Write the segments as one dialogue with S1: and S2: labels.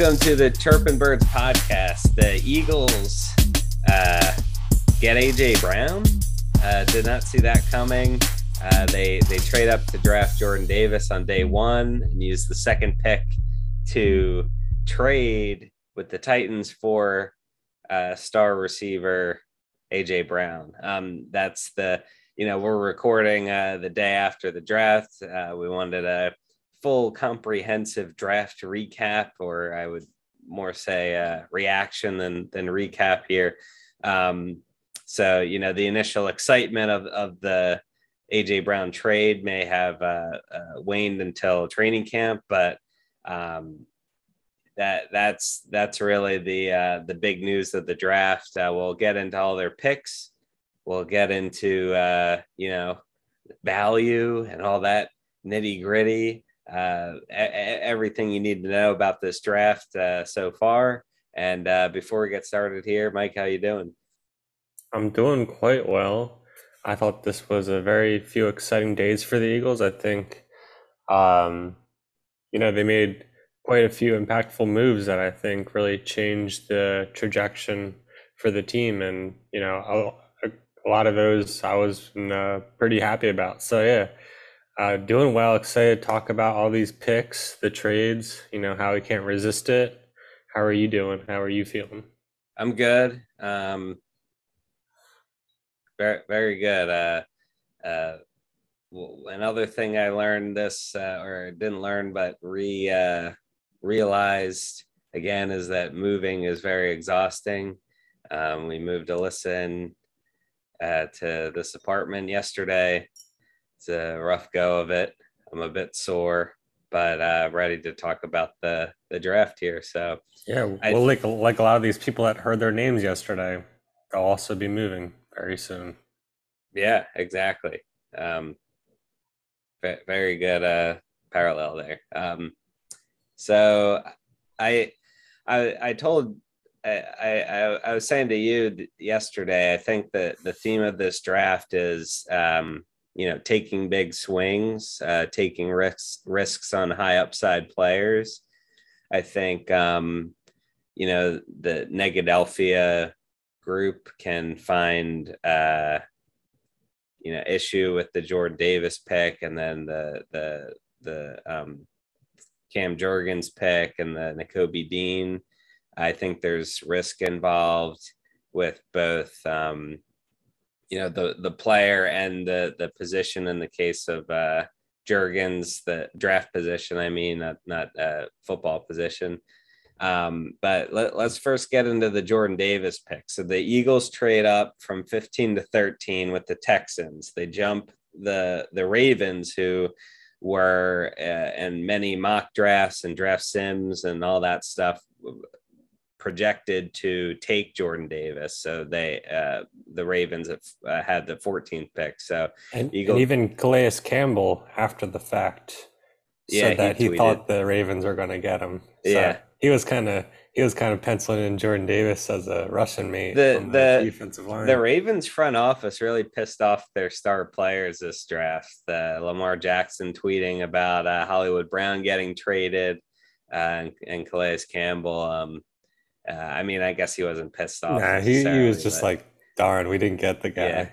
S1: Welcome to the Chirpin Birds podcast. The Eagles uh, get AJ Brown. Uh, did not see that coming. Uh, they they trade up to draft Jordan Davis on day one and use the second pick to trade with the Titans for uh, star receiver AJ Brown. Um, that's the you know we're recording uh, the day after the draft. Uh, we wanted a full comprehensive draft recap, or I would more say uh, reaction than than recap here. Um, so you know the initial excitement of of the AJ Brown trade may have uh, uh, waned until training camp, but um, that that's that's really the uh, the big news of the draft. Uh, we'll get into all their picks. We'll get into uh, you know value and all that nitty gritty uh, everything you need to know about this draft uh, so far. And uh, before we get started here, Mike, how you doing?
S2: I'm doing quite well. I thought this was a very few exciting days for the Eagles. I think, um, you know, they made quite a few impactful moves that I think really changed the trajectory for the team. And, you know, a, a lot of those I was uh, pretty happy about. So, yeah, uh, doing well. Excited to talk about all these picks, the trades. You know how we can't resist it. How are you doing? How are you feeling?
S1: I'm good. Um, very very good. Uh, uh, another thing I learned this uh, or didn't learn but re uh, realized again is that moving is very exhausting. Um, we moved Alyssa in uh, to this apartment yesterday it's a rough go of it. I'm a bit sore, but uh, ready to talk about the the draft here. So
S2: yeah, well, I, like like a lot of these people that heard their names yesterday, they'll also be moving very soon.
S1: Yeah, exactly. Um, very good uh, parallel there. Um, so I I I told I, I, I was saying to you yesterday, I think that the theme of this draft is um, you know, taking big swings, uh, taking risks risks on high upside players. I think um, you know the Negadelphia group can find uh, you know issue with the Jordan Davis pick, and then the the the um, Cam Jurgens pick, and the Nakobe Dean. I think there's risk involved with both um, you know the the player and the the position in the case of uh Jurgens, the draft position. I mean, not not uh, football position. Um, but let, us first get into the Jordan Davis pick. So the Eagles trade up from 15 to 13 with the Texans. They jump the the Ravens, who were uh, in many mock drafts and draft sims and all that stuff projected to take Jordan Davis. So they, uh, the Ravens have uh, had the 14th pick. So
S2: and, Eagles, and even Calais Campbell after the fact yeah, said that he, he thought the Ravens were going to get him. So yeah, he was kind of he was kind of penciling in Jordan Davis as a Russian mate.
S1: The the, defensive line. The Ravens front office really pissed off their star players this draft. The Lamar Jackson tweeting about uh, Hollywood Brown getting traded. Uh, and, and Calais Campbell um, uh, I mean, I guess he wasn't pissed off.
S2: Nah, he, he was just but, like, darn, we didn't get the guy.
S1: Yeah.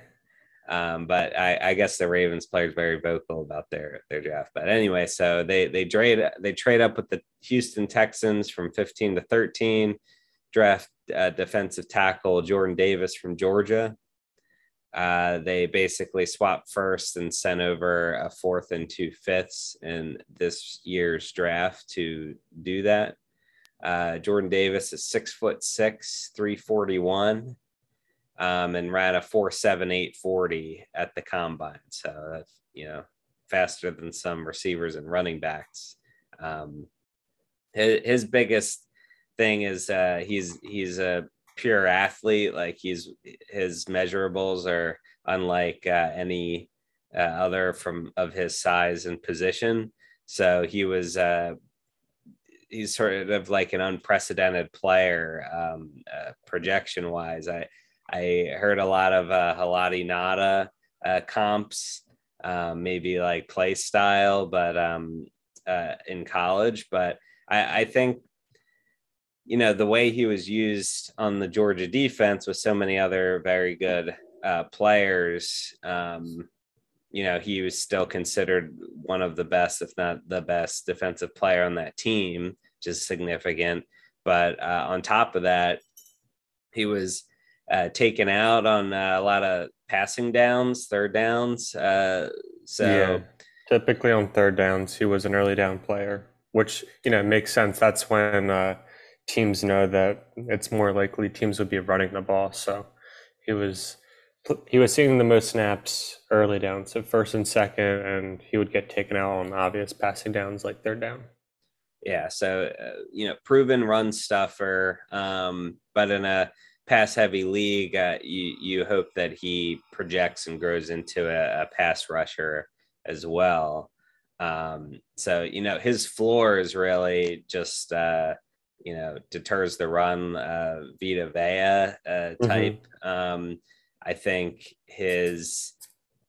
S1: Um, but I, I, guess the Ravens players very vocal about their their draft. But anyway, so they they trade they trade up with the Houston Texans from 15 to 13, draft uh, defensive tackle Jordan Davis from Georgia. Uh, they basically swapped first and sent over a fourth and two fifths in this year's draft to do that. Uh, Jordan Davis is six foot six, 341, um, and ran a 4.7840 at the combine. So that's, you know, faster than some receivers and running backs. Um, his, his biggest thing is uh, he's he's a pure athlete. Like he's his measurables are unlike uh, any uh, other from of his size and position. So he was uh, he's sort of like an unprecedented player um, uh, projection wise. I I heard a lot of uh, Haloti Ngata uh, comps, um, maybe like play style, but um, uh, in college. But I, I think you know, the way he was used on the Georgia defense with so many other very good uh, players, um, you know, he was still considered one of the best, if not the best defensive player on that team, which is significant. But uh, on top of that, he was uh, taken out on uh, a lot of passing downs, third downs. Uh, so yeah.
S2: typically on third downs, he was an early down player, which you know makes sense. That's when uh, teams know that it's more likely teams would be running the ball. So he was he was seeing the most snaps early down, so first and second, and he would get taken out on obvious passing downs like third down.
S1: Yeah, so uh, you know, proven run stuffer, um, but in a pass heavy league, uh, you you hope that he projects and grows into a, a pass rusher as well. Um, so you know, his floor is really just uh, you know deters the run, uh, Vita Vea uh, mm-hmm. type. Mm-hmm. Um, I think his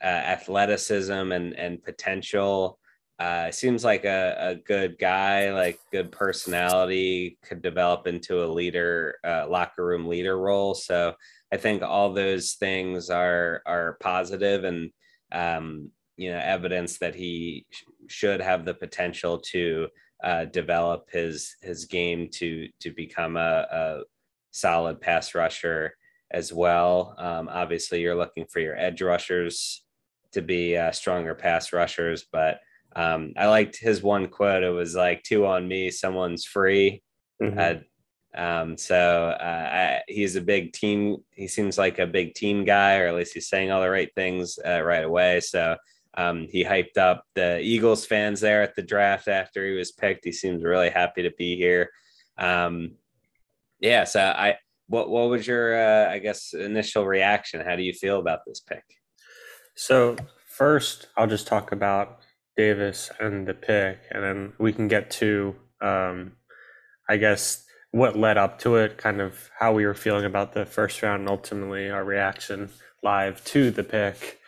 S1: uh, athleticism and and potential uh, seems like a, a good guy, like good personality, could develop into a leader, uh, locker room leader role. So I think all those things are are positive and um, you know evidence that he sh- should have the potential to uh, develop his his game to to become a, a solid pass rusher as well. Um, obviously, you're looking for your edge rushers to be uh, stronger pass rushers, but um, I liked his one quote. It was like two on me, someone's free. Mm-hmm. Uh, um, so uh, I, he's a big team. He seems like a big team guy, or at least he's saying all the right things uh, right away. So um, he hyped up the Eagles fans there at the draft after he was picked. He seems really happy to be here. Um, yeah. So I, what what was your uh, I guess initial reaction? How do you feel about this pick?
S2: So first, I'll just talk about Davis and the pick, and then we can get to, um, I guess, what led up to it, kind of how we were feeling about the first round, and ultimately our reaction live to the pick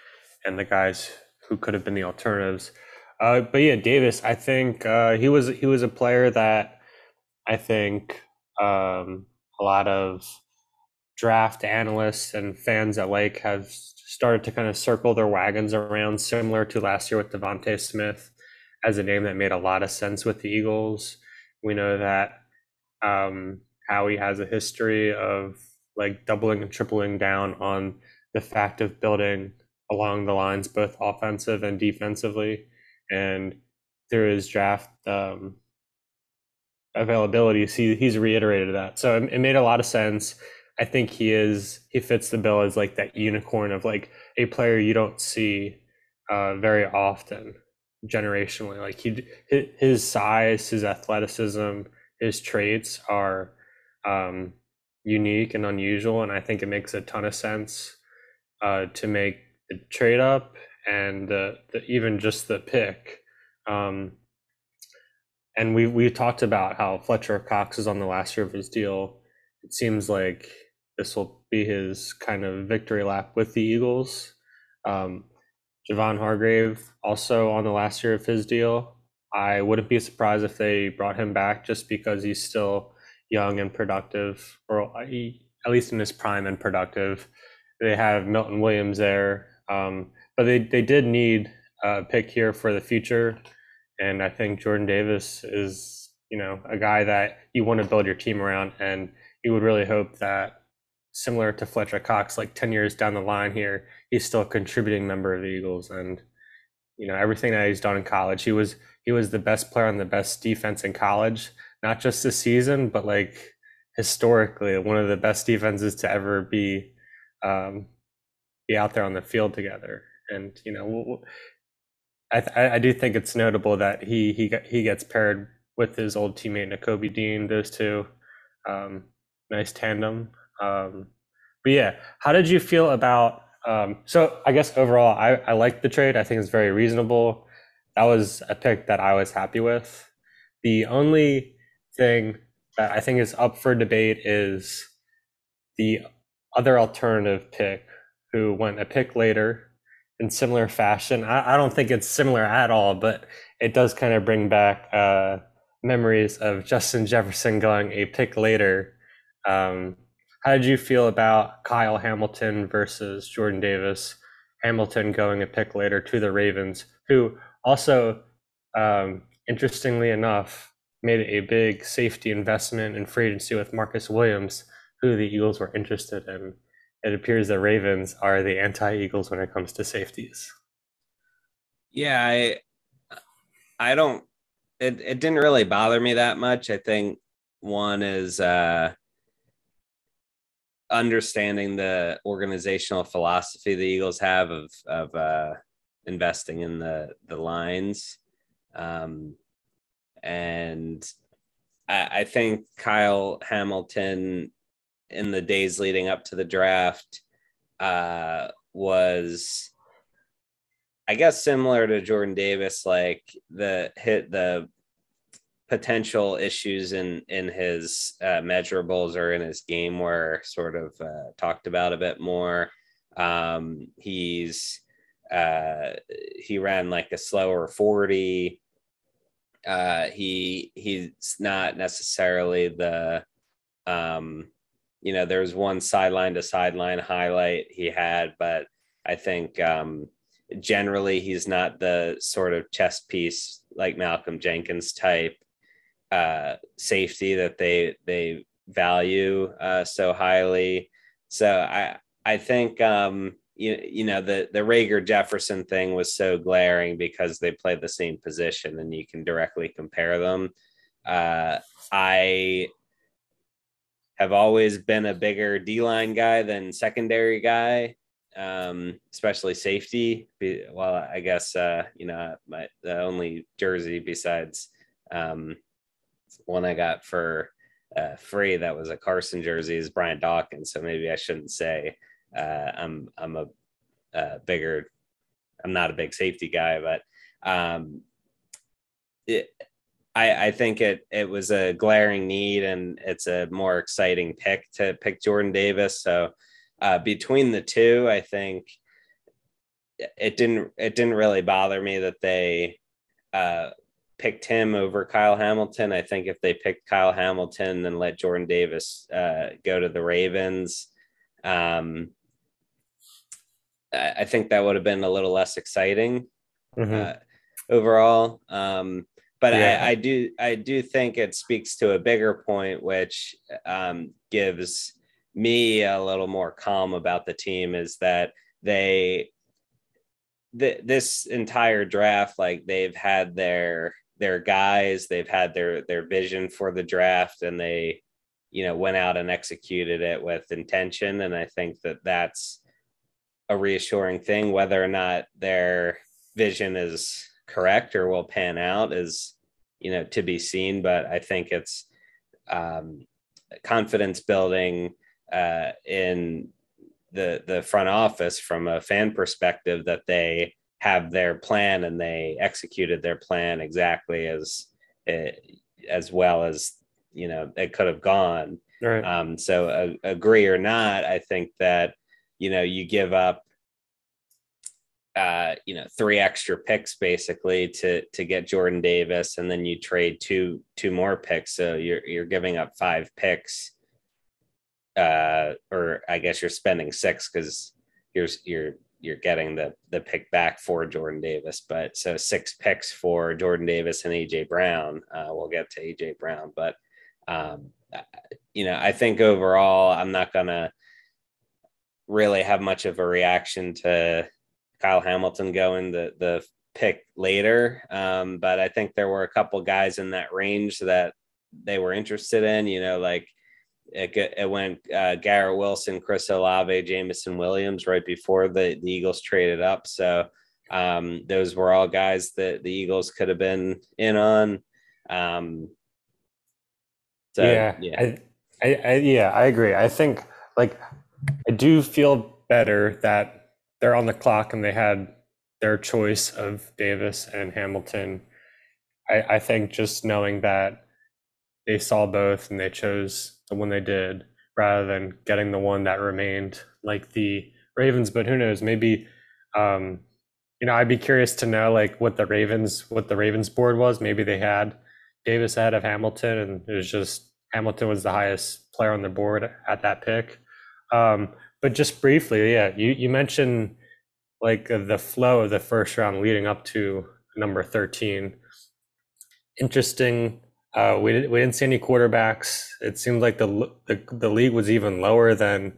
S2: and the guys who could have been the alternatives. Uh, but yeah, Davis, I think uh, he was he was a player that I think um, a lot of draft analysts and fans alike have started to kind of circle their wagons around, similar to last year with DeVonta Smith, as a name that made a lot of sense with the Eagles. We know that um, Howie has a history of like doubling and tripling down on the fact of building along the lines, both offensive and defensively. And through his draft um, availability, he, he's reiterated that. So it, it made a lot of sense. I think he is he fits the bill as like that unicorn of like a player you don't see uh, very often generationally. Like he his size, his athleticism, his traits are um, unique and unusual, and I think it makes a ton of sense uh, to make the trade up and the, the even just the pick. Um, and we we talked about how Fletcher Cox is on the last year of his deal. It seems like this will be his kind of victory lap with the Eagles. Um, Javon Hargrave also on the last year of his deal. I wouldn't be surprised if they brought him back just because he's still young and productive, or at least in his prime and productive. They have Milton Williams there, um, but they, they did need a pick here for the future. And I think Jordan Davis is, you know, a guy that you want to build your team around. And you would really hope that similar to Fletcher Cox, like 10 years down the line here, he's still a contributing member of the Eagles. And, you know, everything that he's done in college, he was, he was the best player on the best defense in college, not just this season, but like historically, one of the best defenses to ever be, um, be out there on the field together. And, you know, I, I do think it's notable that he, he, he gets paired with his old teammate, Nakobe Dean, those two, um, nice tandem. Um, but yeah, how did you feel about? Um, so I guess overall, I I like the trade. I think it's very reasonable. That was a pick that I was happy with. The only thing that I think is up for debate is the other alternative pick who went a pick later in similar fashion. I, I don't think it's similar at all, but it does kind of bring back uh, memories of Justin Jefferson going a pick later. Um, how did you feel about Kyle Hamilton versus Jordan Davis? Hamilton going a pick later to the Ravens, who also, um, interestingly enough, made a big safety investment in free agency with Marcus Williams, who the Eagles were interested in. It appears that Ravens are the anti-Eagles when it comes to safeties.
S1: Yeah, I I don't it, it didn't really bother me that much. I think one is uh understanding the organizational philosophy the Eagles have of of uh investing in the the lines. Um and I, I think Kyle Hamilton in the days leading up to the draft uh, was, I guess, similar to Jordan Davis, like the hit the potential issues in in his uh, measurables or in his game were sort of uh, talked about a bit more. Um, he's uh, he ran like a slower forty. Uh, he he's not necessarily the um, you know, there was one sideline to sideline highlight he had, but I think um, generally he's not the sort of chess piece like Malcolm Jenkins type uh, safety that they they value uh, so highly. So I I think um, you you know the the Reagor Jefferson thing was so glaring because they played the same position and you can directly compare them. Uh, I have always been a bigger D line guy than secondary guy, um, especially safety. Well, I guess uh, you know my the only jersey besides um, one I got for uh, free that was a Carson jersey is Brian Dawkins. So maybe I shouldn't say uh, I'm I'm a, a, bigger. I'm not a big safety guy, but um, it, I, I think it it was a glaring need and it's a more exciting pick to pick Jordan Davis. So uh, between the two, I think it didn't it didn't really bother me that they uh, picked him over Kyle Hamilton. I think if they picked Kyle Hamilton and let Jordan Davis uh, go to the Ravens, um, I think that would have been a little less exciting mm-hmm. Uh, overall. Um, but yeah. I, I, do I do think it speaks to a bigger point, which um, gives me a little more calm about the team is that they th- this entire draft like they've had their their guys they've had their their vision for the draft and they you know went out and executed it with intention and i think that that's a reassuring thing whether or not their vision is correct or will pan out is you know to be seen but i think it's um, confidence building uh, in the the front office from a fan perspective that they have their plan and they executed their plan exactly as eh, as well as you know it could have gone right. um, so uh, agree or not i think that you know you give up uh, you know three extra picks basically to to get Jordan Davis, and then you trade two two more picks, so you're you're giving up five picks, uh, or I guess you're spending six because you're you're you're getting the the pick back for Jordan Davis, but so six picks for Jordan Davis and AJ Brown. Uh, we'll get to AJ Brown, but um, you know I think overall I'm not gonna really have much of a reaction to Kyle Hamilton going the the pick later. Um, but I think there were a couple guys in that range that they were interested in. You know, like it, it went uh, Garrett Wilson, Chris Olave, Jameson Williams right before the, the Eagles traded up. So um, those were all guys that the Eagles could have been in on. Um,
S2: so, yeah, yeah. I, I, I, yeah, I agree. I think like I do feel better that they're on the clock and they had their choice of Davis and Hamilton. I, I think just knowing that they saw both and they chose the one they did rather than getting the one that remained like the Ravens, but who knows, maybe um, you know, I'd be curious to know like what the Ravens what the Ravens board was. Maybe they had, Davis ahead of Hamilton, and it was just Hamilton was the highest player on the board at that pick. Um, but just briefly, yeah, you you mentioned like the flow of the first round leading up to number thirteen. Interesting. Uh, we didn't we didn't see any quarterbacks. It seemed like the the, the league was even lower than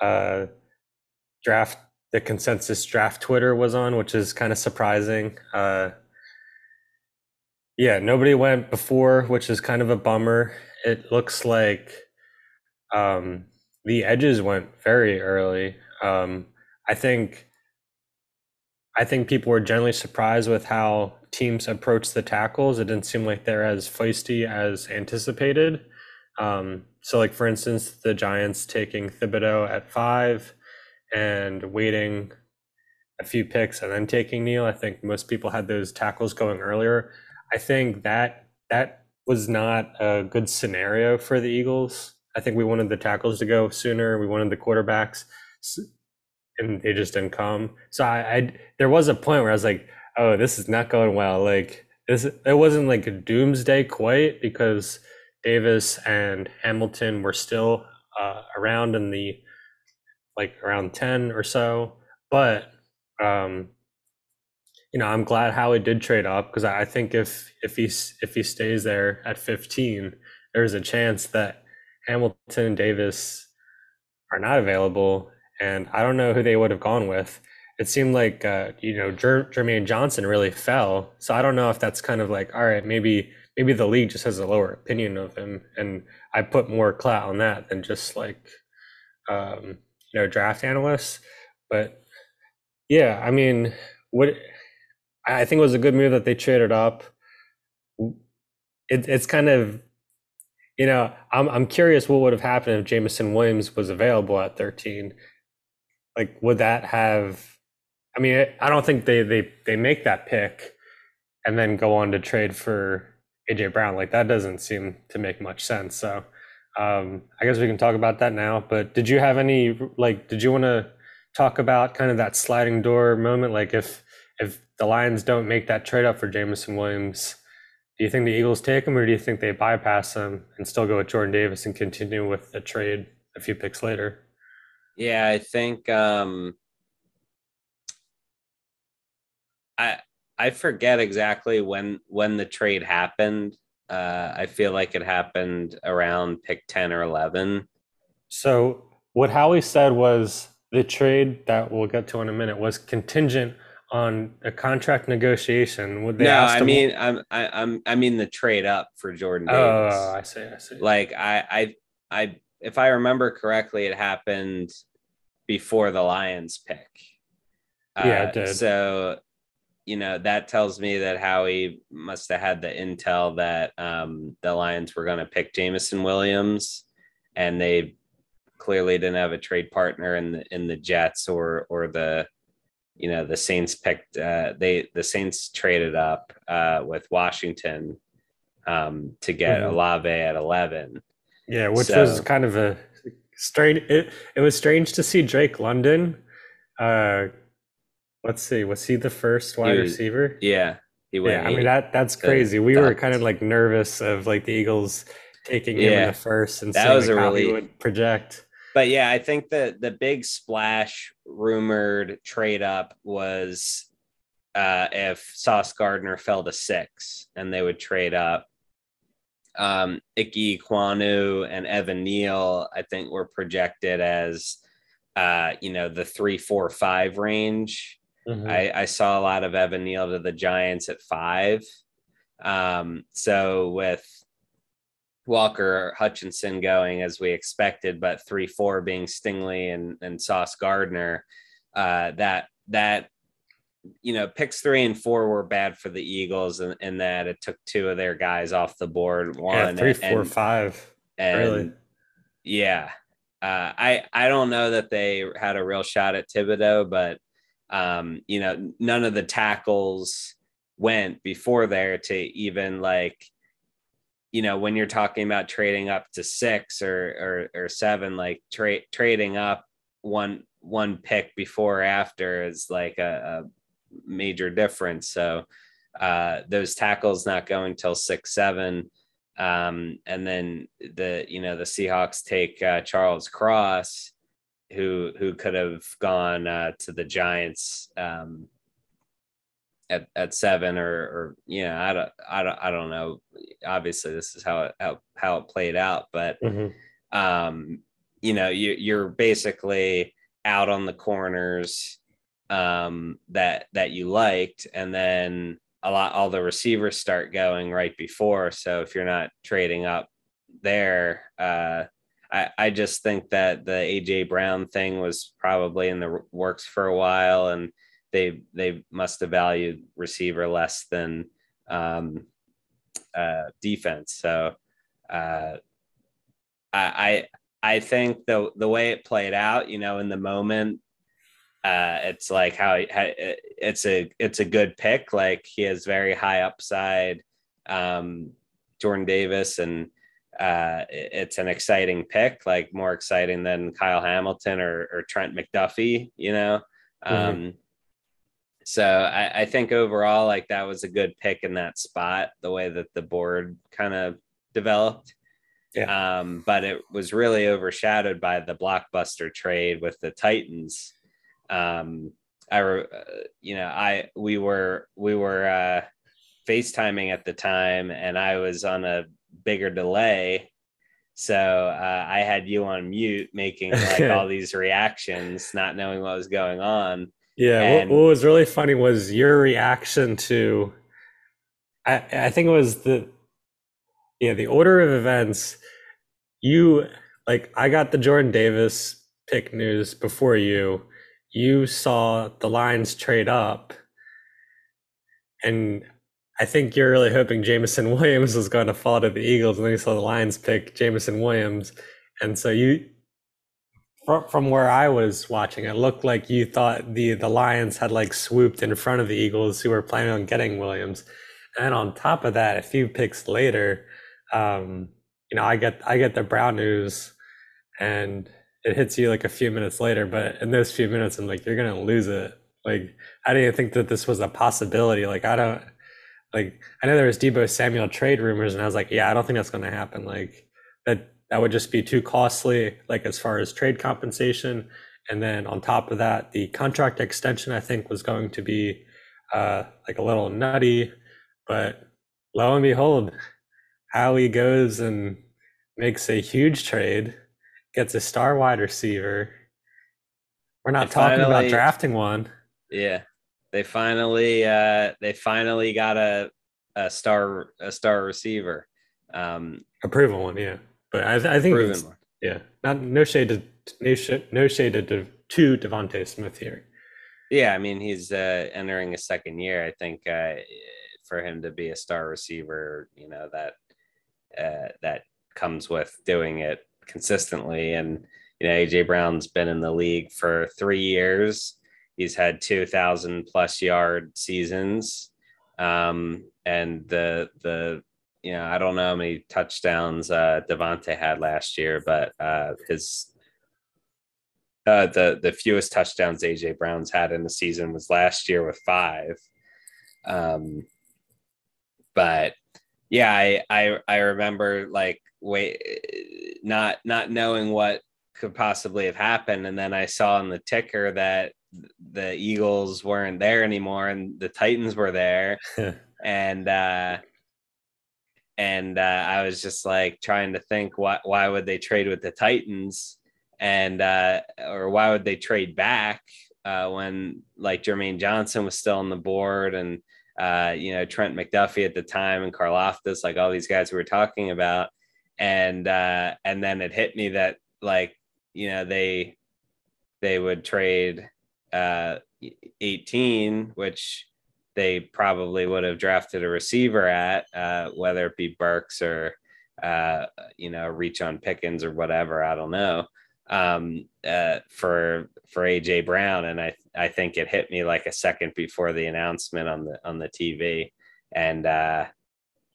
S2: uh, draft the consensus draft Twitter was on, which is kind of surprising. Uh, yeah, nobody went before, which is kind of a bummer. It looks like um, the edges went very early. Um, I think I think people were generally surprised with how teams approached the tackles. It didn't seem like they're as feisty as anticipated. Um, so, like for instance, the Giants taking Thibodeaux at five and waiting a few picks and then taking Neal. I think most people had those tackles going earlier. I think that that was not a good scenario for the Eagles. I think we wanted the tackles to go sooner. We wanted the quarterbacks, and they just didn't come. So I, I there was a point where I was like, "Oh, this is not going well." Like this, it wasn't like a doomsday quite because Davis and Hamilton were still uh, around in the like around 10 or so. But um, you know, I'm glad Howie did trade up because I think if if he if he stays there at 15, there's a chance that Hamilton and Davis are not available, and I don't know who they would have gone with. It seemed like uh, you know Jer- Jermaine Johnson really fell, so I don't know if that's kind of like all right, maybe maybe the league just has a lower opinion of him, and I put more clout on that than just like um, you know draft analysts. But yeah, I mean, what I think it was a good move that they traded up. It, it's kind of you know I'm I'm curious what would have happened if Jameson Williams was available at 13. Like, would that have? I mean, I don't think they they they make that pick and then go on to trade for AJ Brown. Like that doesn't seem to make much sense. So um, I guess we can talk about that now. But did you have any like? Did you want to talk about kind of that sliding door moment? Like if if the Lions don't make that trade up for Jameson Williams, do you think the Eagles take him, or do you think they bypass him and still go with Jordan Davis and continue with the trade a few picks later?
S1: Yeah, I think um, I I forget exactly when when the trade happened. Uh, I feel like it happened around pick 10 or 11.
S2: So, what Howie said was the trade that we'll get to in a minute was contingent on a contract negotiation. Would they
S1: no, I mean, I'm, I, I'm, I mean the trade up for Jordan
S2: oh, Davis. Oh, I see, I see.
S1: Like I, I, I, if I remember correctly, it happened before the Lions pick.
S2: Yeah, uh, it did.
S1: So you know that tells me that Howie must have had the intel that um, the Lions were going to pick Jameson Williams, and they clearly didn't have a trade partner in the in the Jets or or the you know the Saints picked uh, they the Saints traded up uh, with Washington um, to get mm-hmm. Olave at eleven.
S2: Yeah, which so, was kind of a strange. It, it was strange to see Drake London uh, let's see, was he the first wide was, receiver?
S1: Yeah,
S2: he went. Yeah, I mean that that's crazy. We were kind of like nervous of like the Eagles taking him in the first and that was like a really would project.
S1: But yeah, I think that the big splash rumored trade up was uh, if Sauce Gardner fell to six and they would trade up. Um, Ike Ekwonu and Evan Neal, I think, were projected as uh, you know, the three, four, five range. Mm-hmm. I, I, saw a lot of Evan Neal to the Giants at five. Um, so with Walker Hutchinson going as we expected, but three four being Stingley and, and Sauce Gardner, uh, that that you know picks three and four were bad for the Eagles in, in that it took two of their guys off the board.
S2: One yeah, three, and, four, five.
S1: And, really? Yeah. Uh, I I don't know that they had a real shot at Thibodeaux, but um, you know, none of the tackles went before there to even like, you know, when you're talking about trading up to six or or, or seven, like trade trading up one one pick before or after is like a, a major difference. So uh, those tackles not going till six seven, um, and then the you know the Seahawks take uh, Charles Cross, who who could have gone uh, to the Giants um, at at seven or or you know I don't I don't I don't know. Obviously, this is how it how, how it played out, but mm-hmm. um, you know you you're basically out on the corners um, that that you liked, and then a lot all the receivers start going right before. So if you're not trading up there, uh, I I just think that the AJ Brown thing was probably in the works for a while, and they they must have valued receiver less than um, uh, defense. So uh, I I think the the way it played out, you know, in the moment, uh, it's like how, how it's a it's a good pick. Like he has very high upside, um, Jordan Davis, and uh, it's an exciting pick, like more exciting than Kyle Hamilton or, or Trent McDuffie, you know. Mm-hmm. So I, I think overall, like that was a good pick in that spot, the way that the board kind of developed. Yeah. Um, but it was really overshadowed by the blockbuster trade with the Titans. Um, I, uh, you know, I we were we were uh, FaceTiming at the time, and I was on a bigger delay, so uh, I had you on mute, making like all these reactions, not knowing what was going on.
S2: Yeah, what, what was really funny was your reaction to. I I think it was the yeah the order of events you like I got the Jordan Davis pick news before you. You saw the Lions trade up, and I think you're really hoping Jameson Williams was going to fall to the Eagles, and then you saw the Lions pick Jameson Williams, and so you, from from where I was watching, it looked like you thought the the Lions had like swooped in front of the Eagles, who were planning on getting Williams, and on top of that, a few picks later. Um, you know, I get I get the brown news and it hits you like a few minutes later, but in those few minutes I'm like, you're gonna lose it. Like, I didn't think that this was a possibility. Like I don't like I know there was Deebo Samuel trade rumors, and I was like, yeah, I don't think that's gonna happen. Like that that would just be too costly, like as far as trade compensation. And then on top of that, the contract extension I think was going to be uh, like a little nutty, but lo and behold, Howie goes and makes a huge trade, gets a star wide receiver. We're not they talking finally, about drafting one.
S1: Yeah. They finally uh they finally got a a star a star receiver. Um
S2: a proven one, yeah. But I, I think proven yeah, not no shade to no shade, no shade to, to DeVonta Smith here.
S1: Yeah, I mean he's uh entering a second year. I think uh for him to be a star receiver, you know, that uh, that comes with doing it consistently. And you know, AJ Brown's been in the league for three years. He's had two thousand plus yard seasons, um, and the the you know I don't know how many touchdowns uh, DeVonta had last year, but uh, his uh, the the fewest touchdowns AJ Brown's had in the season was last year with five. Um, but yeah, I I I remember like wait not not knowing what could possibly have happened and then I saw on the ticker that the Eagles weren't there anymore and the Titans were there and uh and uh, I was just like trying to think why why would they trade with the Titans and uh or why would they trade back uh when like Jermaine Johnson was still on the board and uh, you know, Trent McDuffie at the time and Karlaftis, like all these guys we were talking about. And uh, and then it hit me that like, you know, they they would trade uh 18, which they probably would have drafted a receiver at, uh, whether it be Burks or uh, you know, reach on Pickens or whatever. I don't know um, uh, for for AJ Brown, and I I think it hit me like a second before the announcement on the on the TV, and uh,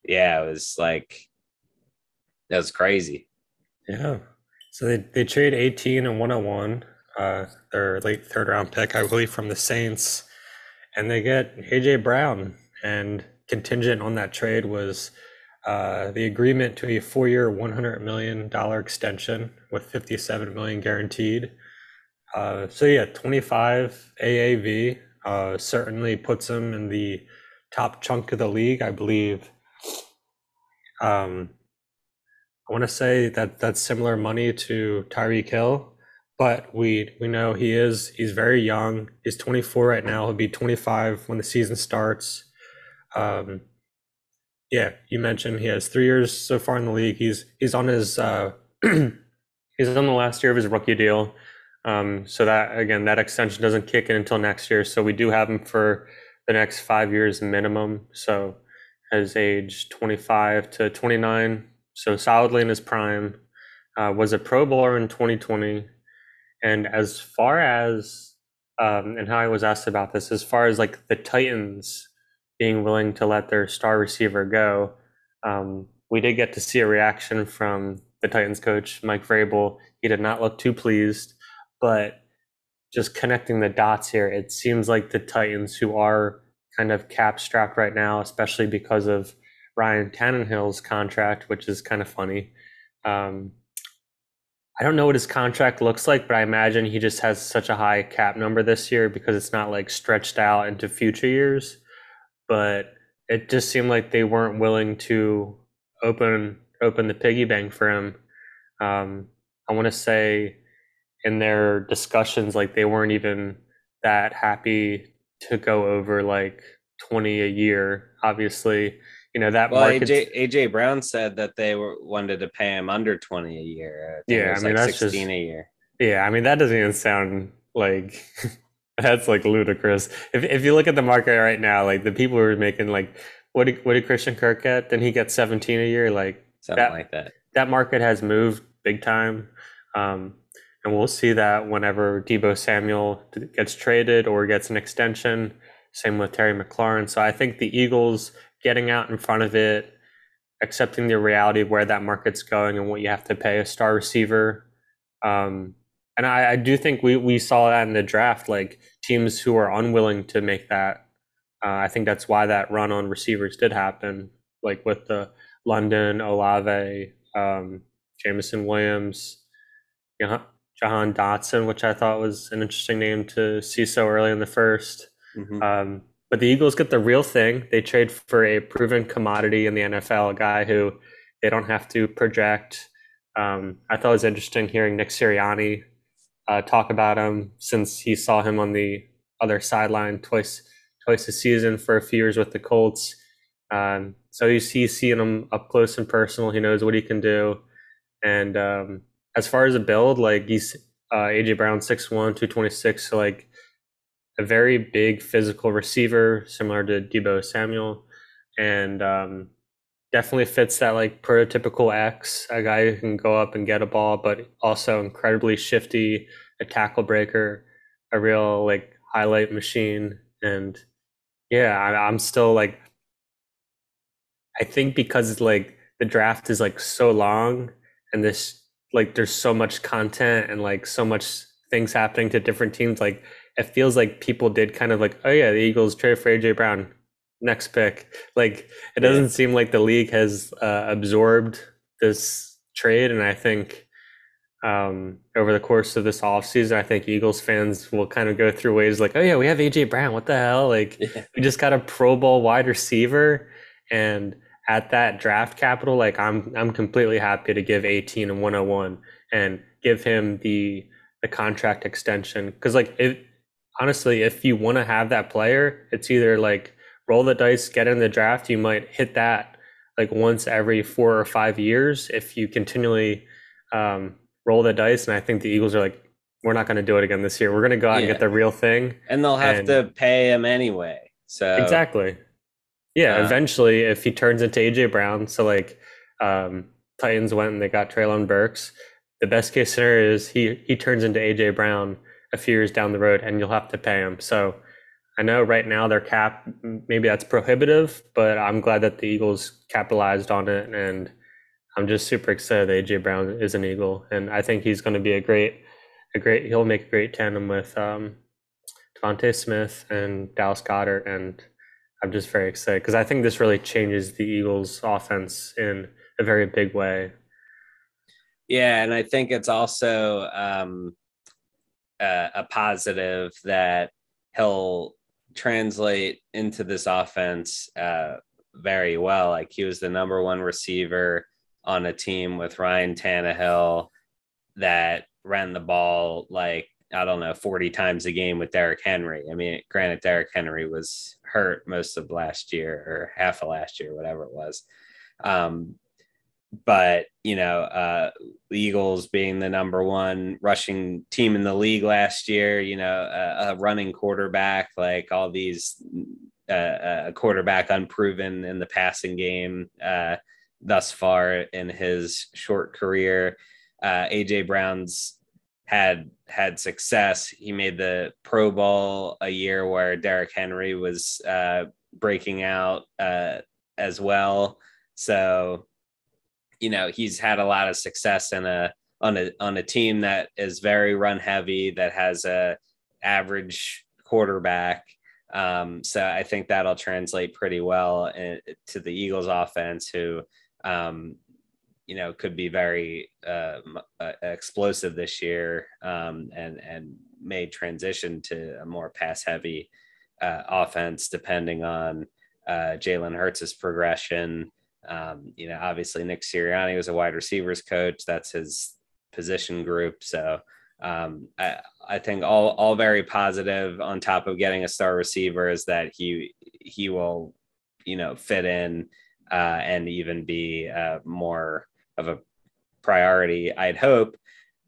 S1: yeah, it was like that was crazy.
S2: Yeah, so they they trade 18 and 101, uh, their late third round pick, I believe, from the Saints, and they get AJ Brown, and contingent on that trade was uh, the agreement to a four-year, one hundred million dollar extension with fifty-seven million guaranteed. Uh, so yeah, twenty-five AAV uh, certainly puts him in the top chunk of the league, I believe. Um, I want to say that that's similar money to Tyreek Hill, but we we know he is he's very young. He's 24 right now. He'll be 25 when the season starts. Um, yeah, you mentioned he has three years so far in the league. He's he's on his uh, he's on the last year of his rookie deal. Um, so that again, that extension doesn't kick in until next year. So we do have him for the next five years minimum. So as age 25 to 29, so solidly in his prime. Uh, was a Pro Bowler in 2020, and as far as um, and Howie was asked about this, as far as like the Titans being willing to let their star receiver go, um, we did get to see a reaction from the Titans coach Mike Vrabel. He did not look too pleased, but just connecting the dots here, it seems like the Titans, who are kind of cap strapped right now, especially because of Ryan Tannehill's contract, which is kind of funny. Um, I don't know what his contract looks like, but I imagine he just has such a high cap number this year because it's not like stretched out into future years. But it just seemed like they weren't willing to open open the piggy bank for him. Um, I want to say in their discussions, like they weren't even that happy to go over like twenty a year. Obviously, you know that
S1: well, AJ, AJ Brown said that they were wanted to pay him under 20 a year.
S2: I yeah, I mean like that's 16 just, a year. Yeah, I mean that doesn't even sound like that's like ludicrous. If if you look at the market right now, like the people who are making like what did, what did Christian Kirk get? Then he gets 17 a year, like
S1: something that, like that.
S2: That market has moved big time. Um, and we'll see that whenever Deebo Samuel gets traded or gets an extension. Same with Terry McLaurin. So I think the Eagles getting out in front of it, accepting the reality of where that market's going and what you have to pay a star receiver. Um, and I, I, do think we, we saw that in the draft, like teams who are unwilling to make that. Uh, I think that's why that run on receivers did happen, like with the London, Olave, um, Jameson Williams, Jahan Dotson, which I thought was an interesting name to see so early in the 1st mm-hmm. um, but the Eagles get the real thing. They trade for a proven commodity in the NFL, a guy who they don't have to project. Um, I thought it was interesting hearing Nick Sirianni uh, talk about him since he saw him on the other sideline twice twice a season for a few years with the Colts. Um, so he's, he's seeing him up close and personal. He knows what he can do. And um, as far as a build, like he's uh, AJ Brown, 6'1, 226. So like a very big physical receiver, similar to Deebo Samuel, and um, definitely fits that like prototypical X, a guy who can go up and get a ball, but also incredibly shifty, a tackle breaker, a real like highlight machine, and yeah, I, I'm still like, I think because like the draft is like so long, and this like there's so much content and like so much things happening to different teams, like it feels like people did kind of like, oh yeah, the Eagles trade for AJ Brown, next pick. Like it doesn't yeah. seem like the league has uh, absorbed this trade, and I think um, over the course of this offseason, I think Eagles fans will kind of go through ways like, oh yeah, we have AJ Brown. What the hell? Like yeah. we just got a Pro Bowl wide receiver, and at that draft capital, like I'm I'm completely happy to give 18 and 101 and give him the the contract extension because like it honestly, if you want to have that player, it's either like roll the dice, get in the draft. You might hit that like once every four or five years if you continually um, roll the dice. And I think the Eagles are like, we're not going to do it again this year. We're going to go out yeah. and get the real thing.
S1: And they'll have and, to pay him anyway. So
S2: exactly. Yeah. Uh, eventually, if he turns into AJ Brown, so like um, Titans went and they got Treylon Burks. The best case scenario is he he turns into AJ Brown a few years down the road and you'll have to pay them. So I know right now their cap, maybe that's prohibitive, but I'm glad that the Eagles capitalized on it. And I'm just super excited that AJ Brown is an Eagle. And I think he's going to be a great, a great, he'll make a great tandem with um, DeVonta Smith and Dallas Goedert. And I'm just very excited because I think this really changes the Eagles' offense in a very big way.
S1: Yeah, and I think it's also um, a, a positive that he'll translate into this offense uh, very well. Like he was the number one receiver on a team with Ryan Tannehill that ran the ball like I don't know, 40 times a game with Derrick Henry. I mean, granted, Derrick Henry was hurt most of last year or half of last year, whatever it was. Um, but, you know, uh, the Eagles being the number one rushing team in the league last year, you know, a, a running quarterback, like all these, uh, a quarterback unproven in the passing game uh, thus far in his short career. Uh, AJ Brown's had had success. He made the Pro Bowl a year where Derrick Henry was uh, breaking out uh, as well. So, you know, he's had a lot of success in a on a on a team that is very run heavy, that has a average quarterback. Um, so I think that'll translate pretty well in, to the Eagles offense, who um, you know could be very uh, uh, explosive this year um, and and may transition to a more pass heavy uh, offense depending on uh, Jalen Hurts' progression. Um, you know, obviously Nick Sirianni was a wide receivers coach. That's his position group. So um, I, I think all all very positive. On top of getting a star receiver, is that he he will you know fit in uh, and even be uh, more of a priority. I'd hope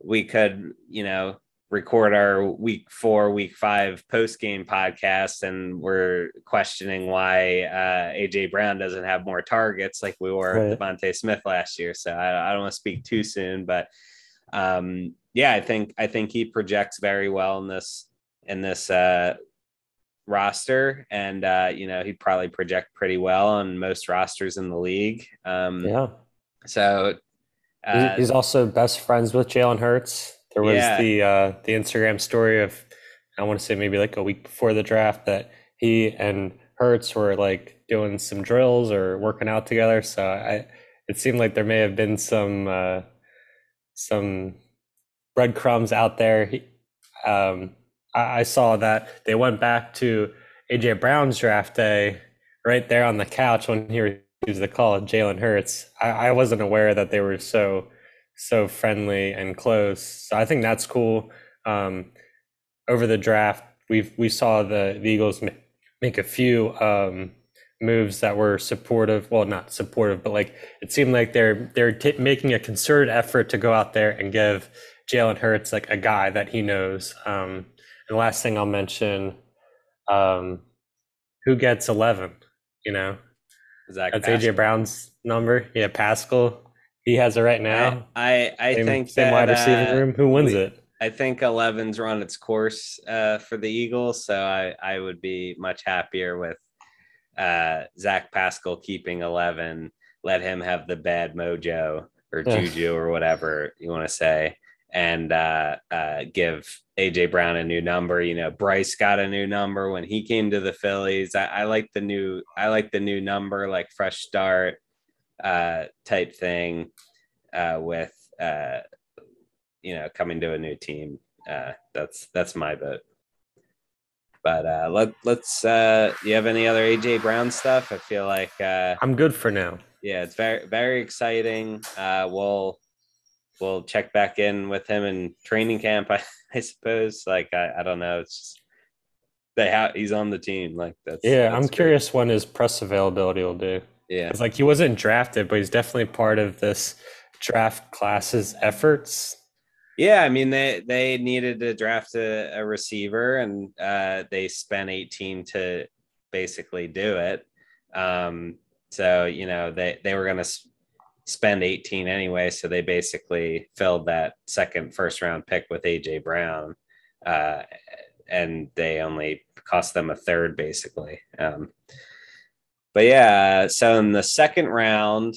S1: we could, you know, record our week four, week five post game podcast, and we're questioning why uh, AJ Brown doesn't have more targets like we were right. with Smith last year. So I, I don't want to speak too soon, but um, yeah, I think I think he projects very well in this in this uh, roster, and uh, you know he'd probably project pretty well on most rosters in the league. Um,
S2: yeah.
S1: So
S2: uh, he's also best friends with Jalen Hurts. There was yeah. the uh, the Instagram story of I want to say maybe like a week before the draft that he and Hurts were like doing some drills or working out together. So I it seemed like there may have been some uh, some breadcrumbs out there. He, um, I, I saw that they went back to AJ Brown's draft day right there on the couch when he received the call, Jalen Hurts. I, I wasn't aware that they were so so friendly and close. So I think that's cool. Um, over the draft, we we saw the, the Eagles make a few um, moves that were supportive. Well, not supportive, but like it seemed like they're they're t- making a concerted effort to go out there and give Jalen Hurts like a guy that he knows. Um, and the last thing I'll mention, um, who gets eleven? You know,
S1: Zach
S2: That's Pascal. AJ Brown's number. Yeah, Pascal. He has it right now.
S1: I I, I
S2: same,
S1: think
S2: same
S1: that,
S2: wide receiving uh, room. Who wins we, it?
S1: I think 11's run its course uh, for the Eagles, so I I would be much happier with uh, Zach Pascal keeping 11. Let him have the bad mojo or juju or whatever you want to say, and uh, uh, give AJ Brown a new number. You know, Bryce got a new number when he came to the Phillies. I, I like the new I like the new number, like fresh start uh, type thing uh, with uh, you know coming to a new team. Uh, that's that's my vote. But uh, let let's. Uh, you have any other AJ Brown stuff? I feel like uh,
S2: I'm good for now.
S1: Yeah, it's very very exciting. Uh, we'll we'll check back in with him in training camp. I, I suppose. Like I, I don't know. It's just they have he's on the team. Like that's
S2: yeah.
S1: that's
S2: I'm
S1: great.
S2: curious when his press availability will do.
S1: Yeah,
S2: it's like he wasn't drafted, but he's definitely part of this draft class's efforts.
S1: Yeah, I mean they they needed to draft a, a receiver, and uh, they spent 18 to basically do it. Um, so you know they they were going to spend 18 anyway. So they basically filled that second first round pick with AJ Brown. Uh, and they only cost them a third basically. Um, but yeah, so in the second round,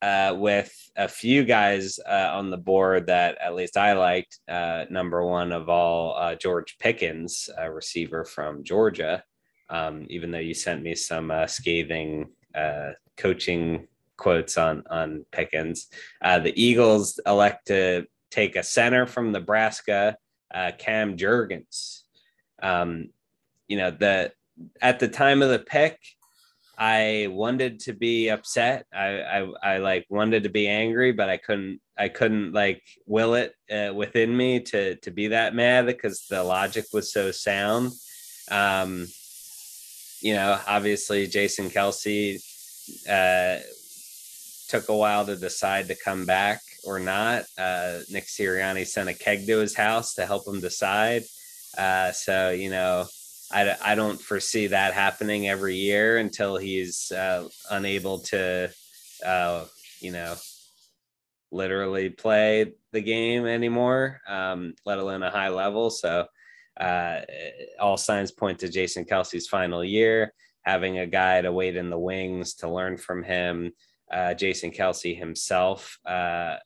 S1: uh, with a few guys uh, on the board that at least I liked, uh, number one of all, uh, George Pickens, a receiver from Georgia. Um, even though you sent me some uh, scathing uh, coaching quotes on on Pickens, the Eagles elect to take a center from Nebraska, Cam Jurgens. Um, you know the at the time of the pick, I wanted to be upset. I, I, I like wanted to be angry, but I couldn't. I couldn't like will it uh, within me to to be that mad because the logic was so sound. Um, you know, obviously Jason Kelce uh, took a while to decide to come back or not. Uh, Nick Sirianni sent a keg to his house to help him decide. Uh, so you know, I, I don't foresee that happening every year until he's uh, unable to, uh, you know, literally play the game anymore, um, let alone a high level. So uh, all signs point to Jason Kelce's final year, having a guy to wait in the wings to learn from him. Uh, Jason Kelce himself uh,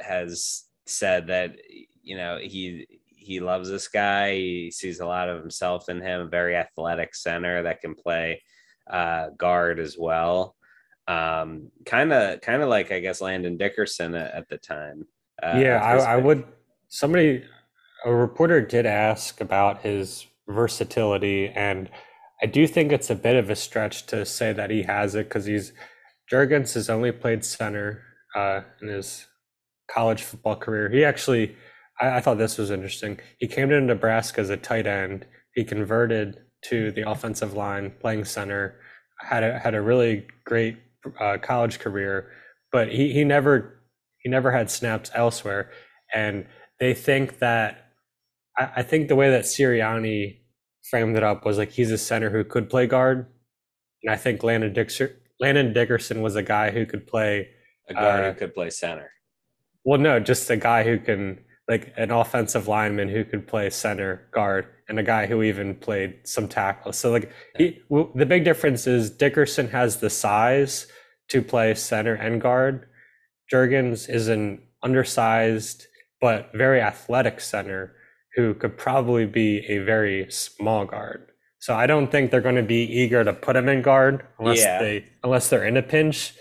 S1: has said that, you know, he he loves this guy. He sees a lot of himself in him. Very athletic center that can play uh, guard as well. Um, kind of, kind of like I guess Landon Dickerson at, at the time.
S2: Uh, yeah, I, I would. Somebody, a reporter did ask about his versatility, and I do think it's a bit of a stretch to say that he has it because he's Jurgens has only played center uh, in his college football career. He actually I, I thought this was interesting. He came to Nebraska as a tight end. He converted to the offensive line, playing center. had a, had a really great uh, college career, but he he never he never had snaps elsewhere. And they think that I, I think the way that Sirianni framed it up was like he's a center who could play guard, and I think Landon Dixon Landon Dickerson was a guy who could play
S1: a guard uh, who could play center.
S2: Well, no, just a guy who can like an offensive lineman who could play center guard and a guy who even played some tackle. So like he, w- the big difference is Dickerson has the size to play center and guard. Jurgens is an undersized but very athletic center who could probably be a very small guard. So I don't think they're going to be eager to put him in guard unless yeah. they unless they're in a pinch.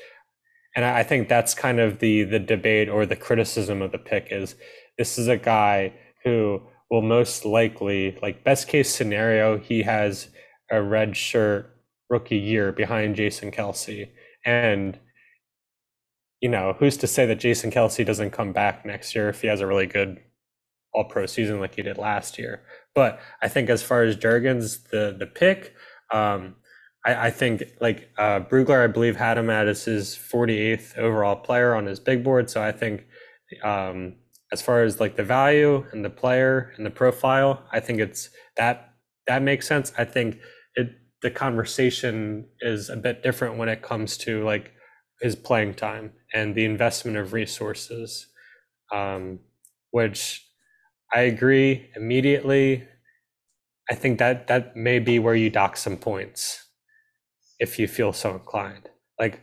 S2: And I think that's kind of the the debate or the criticism of the pick is this is a guy who will most likely, like best case scenario, he has a red shirt rookie year behind Jason Kelce. And, you know, who's to say that Jason Kelce doesn't come back next year if he has a really good all pro season like he did last year? But I think as far as Jurgens, the the pick, um, I, I think like uh, Brugler, I believe, had him at as his 48th overall player on his big board. So I think um, as far as like the value and the player and the profile, I think it's that that makes sense. I think it the conversation is a bit different when it comes to like his playing time and the investment of resources, um, which I agree immediately. I think that that may be where you dock some points if you feel so inclined. Like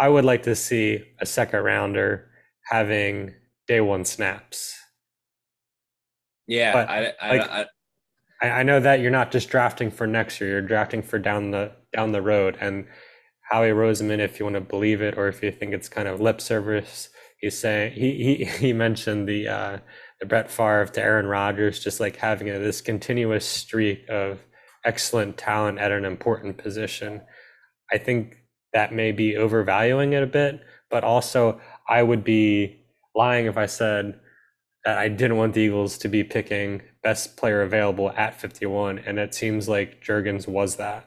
S2: I would like to see a second rounder having day one snaps.
S1: Yeah, but I, I, like,
S2: I, I know that you're not just drafting for next year; you're drafting for down the down the road. And Howie Roseman, if you want to believe it, or if you think it's kind of lip service, he's saying he he, he mentioned the uh, the Brett Favre to Aaron Rodgers, just like having a, this continuous streak of excellent talent at an important position. I think that may be overvaluing it a bit, but also I would be lying if I said that I didn't want the Eagles to be picking best player available at 51, and it seems like Jurgens was that.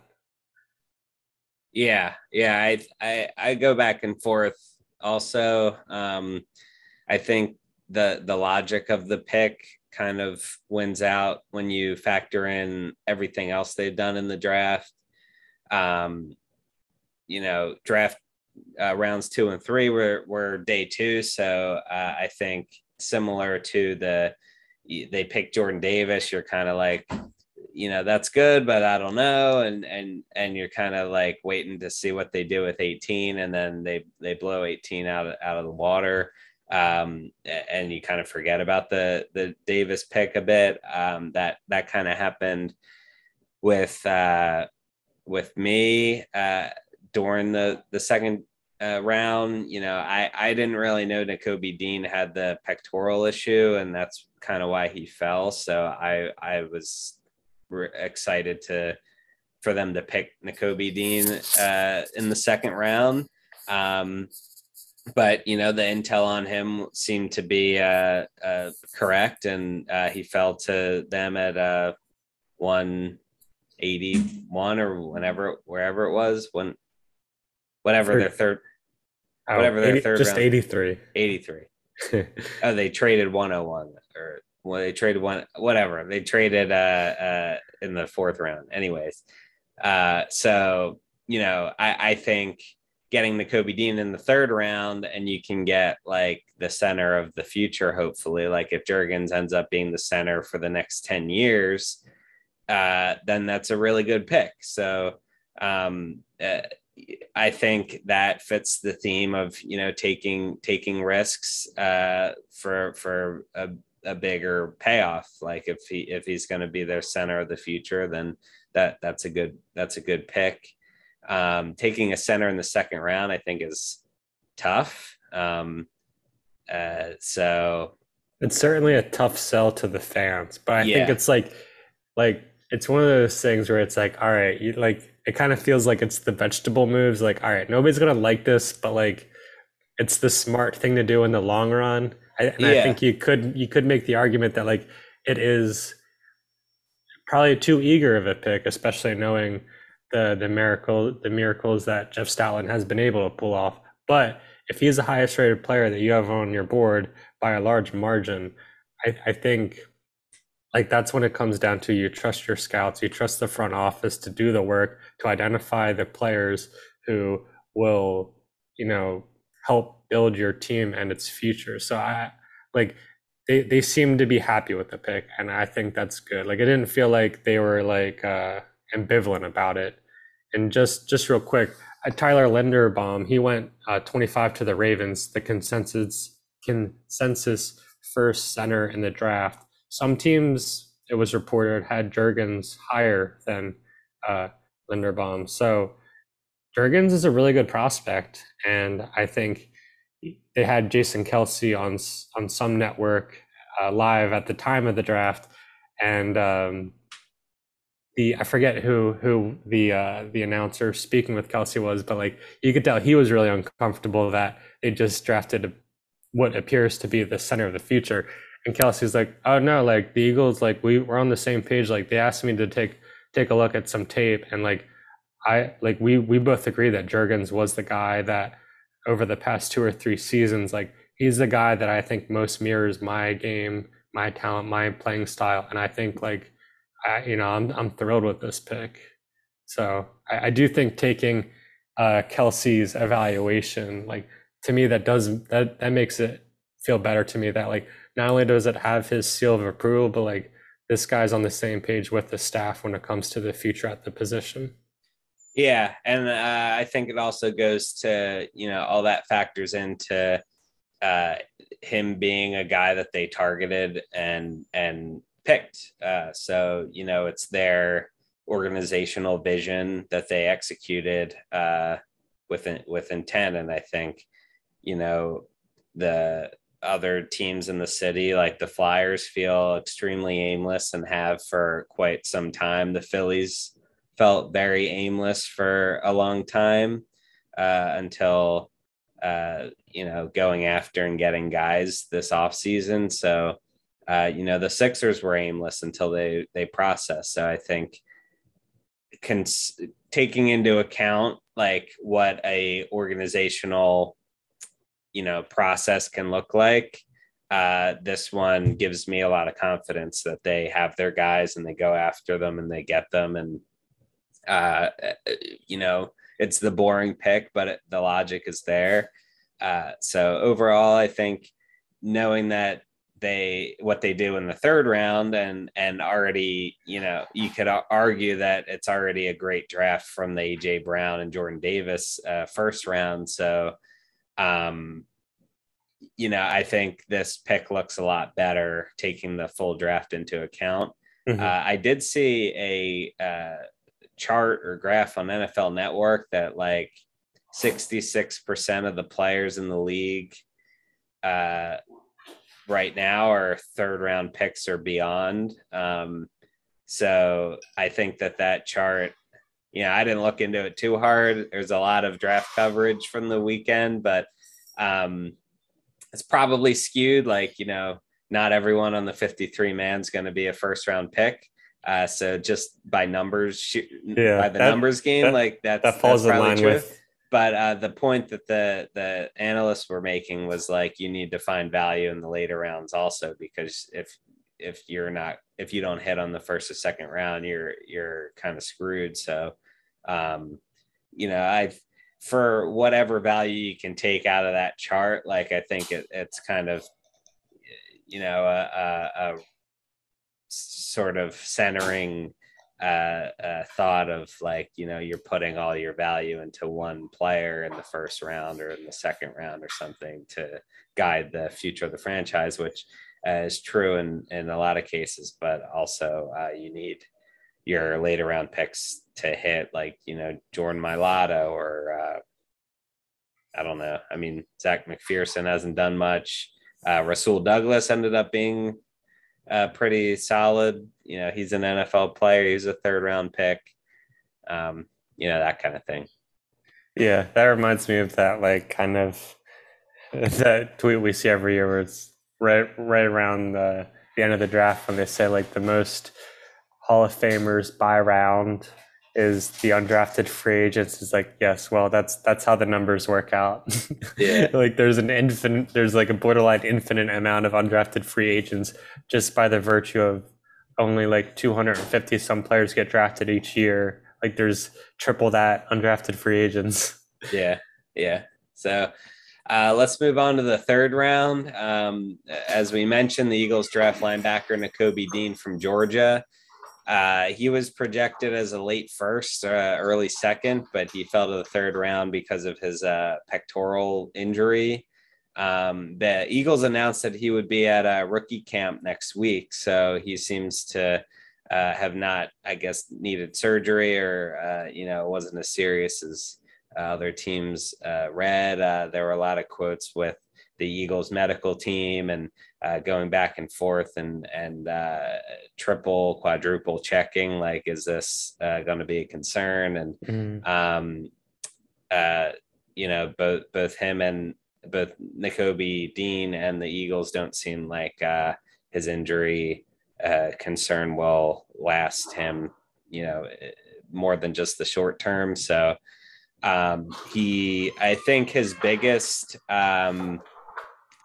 S1: Yeah, yeah, I I, I go back and forth. Also, um, I think the the logic of the pick kind of wins out when you factor in everything else they've done in the draft. Um, you know, draft uh, rounds two and three were, were day two. So uh, I think similar to the, they picked Jordan Davis, you're kind of like, you know, that's good, but I don't know. And, and, and you're kind of like waiting to see what they do with 18 and then they, they blow 18 out of, out of the water. Um, and you kind of forget about the, the Davis pick a bit. Um, that, that kind of happened with, uh, with me uh, during the the second uh, round. You know, I I didn't really know Nakobe Dean had the pectoral issue, and that's kind of why he fell. So I I was re- excited to for them to pick Nakobe Dean uh, in the second round. Um, but you know the intel on him seemed to be uh, uh, correct, and uh, he fell to them at uh, 181 or whenever wherever it was when whatever their third
S2: Oh,
S1: whatever their
S2: 80
S1: third
S2: just
S1: round-
S2: 83.
S1: 83. Oh, they traded 101 or well, they traded one whatever. They traded uh uh in the fourth round. Anyways. Uh so you know, I, I think getting Nakobe Dean in the third round and you can get like the center of the future, hopefully. Like if Jurgens ends up being the center for the next 10 years, uh, then that's a really good pick. So um uh, I think that fits the theme of you know taking taking risks uh, for for a, a bigger payoff. Like if he if he's going to be their center of the future, then that that's a good that's a good pick. Um, taking a center in the second round, I think, is tough. Um, uh, so
S2: It's certainly a tough sell to the fans, but I think it's like like it's one of those things where it's like, all right, you like it kind of feels like it's the vegetable moves, like, all right, nobody's gonna like this, but like it's the smart thing to do in the long run. I, and I think you could you could make the argument that like it is probably too eager of a pick, especially knowing the the miracle the miracles that Jeff Stoutland has been able to pull off. But if he's the highest rated player that you have on your board by a large margin, I, I think like that's when it comes down to you trust your scouts, you trust the front office to do the work to identify the players who will, you know, help build your team and its future. So I like they they seem to be happy with the pick and I think that's good. Like it didn't feel like they were like uh ambivalent about it. And just just real quick, uh, Tyler Linderbaum, he went uh, 25 to the Ravens, the consensus consensus first center in the draft. Some teams, it was reported, had Jurgens higher than uh, Linderbaum. So Jurgens is a really good prospect, and I think they had Jason Kelce on on some network uh, live at the time of the draft, and um, the I forget who who the uh, the announcer speaking with Kelce was, but like you could tell he was really uncomfortable that they just drafted what appears to be the center of the future. And Kelce's like, oh no, like the Eagles, like we were on the same page. Like they asked me to take take a look at some tape, and like I like we we both agree that Jurgens was the guy that over the past two or three seasons, like he's the guy that I think most mirrors my game, my talent, my playing style, and I think like I, you know, I'm I'm thrilled with this pick. So I, I do think taking uh, Kelce's evaluation, like to me, that does that that makes it feel better to me that like not only does it have his seal of approval, but like this guy's on the same page with the staff when it comes to the future at the position.
S1: Yeah, and uh, I think it also goes to you know all that factors into uh, him being a guy that they targeted and and picked. Uh, so you know it's their organizational vision that they executed uh, with with intent, and I think you know the other teams in the city like the Flyers feel extremely aimless and have for quite some time. The Phillies felt very aimless for a long time uh, until uh, you know going after and getting guys this offseason. So uh, you know the Sixers were aimless until they they processed. So I think cons- taking into account like what a organizational you know process can look like uh, this one gives me a lot of confidence that they have their guys and they go after them and they get them and uh, you know, it's the boring pick, but it, the logic is there. Uh, so overall, I think knowing that they what they do in the third round and and already you know you could argue that it's already a great draft from the AJ Brown and Jordan Davis uh, first round. So um, you know I think this pick looks a lot better taking the full draft into account.
S2: Mhm.
S1: Uh, I did see a uh, chart or graph on NFL Network that like 66% of the players in the league uh, right now are third round picks or beyond. Um, so I think that that chart, you know, I didn't look into it too hard. There's a lot of draft coverage from the weekend, but um, it's probably skewed. Like, you know, not everyone on the 53 man is going to be a first round pick. Uh, so just by numbers, yeah, by the that, numbers game, that, like that's that falls that's in line true. with. But uh, the point that the the analysts were making was like you need to find value in the later rounds also because if if you're not if you don't hit on the first or second round, you're you're kind of screwed. So, um, you know, I've for whatever value you can take out of that chart, like I think it, it's kind of you know a, a, a sort of centering uh, uh, thought of like you know you're putting all your value into one player in the first round or in the second round or something to guide the future of the franchise, which uh, is true in in a lot of cases, but also uh, you need your later round picks to hit like you know Jordan Mailata or uh, I don't know. I mean Zech McPhearson hasn't done much. Uh, Rasul Douglas ended up being uh, pretty solid. You know, he's an NFL player. He's a third round pick. Um, you know, that kind of thing.
S2: Yeah, that reminds me of that like kind of that tweet we see every year where it's right right around the, the end of the draft when they say like the most Hall of Famers by round is the undrafted free agents is like yes well that's that's how the numbers work out. Yeah. Like there's an infinite there's like a borderline infinite amount of undrafted free agents just by the virtue of only like 250 some players get drafted each year. Like there's triple that undrafted free agents.
S1: Yeah. Yeah. So uh, let's move on to the third round. Um, as we mentioned, the Eagles draft linebacker Nakobe Dean from Georgia. Uh, he was projected as a late first, uh, early second, but he fell to the third round because of his uh, pectoral injury. Um, the Eagles announced that he would be at a rookie camp next week, so he seems to uh, have not, I guess, needed surgery or uh, you know, wasn't as serious as other teams read. there were a lot of quotes with the Eagles medical team and uh, going back and forth and and uh, triple quadruple checking like is this uh, going to be a concern and mm. um, uh, you know both both him and both Nakobe Dean and the Eagles don't seem like uh, his injury uh, concern will last him you know more than just the short term so um, he I think his biggest um,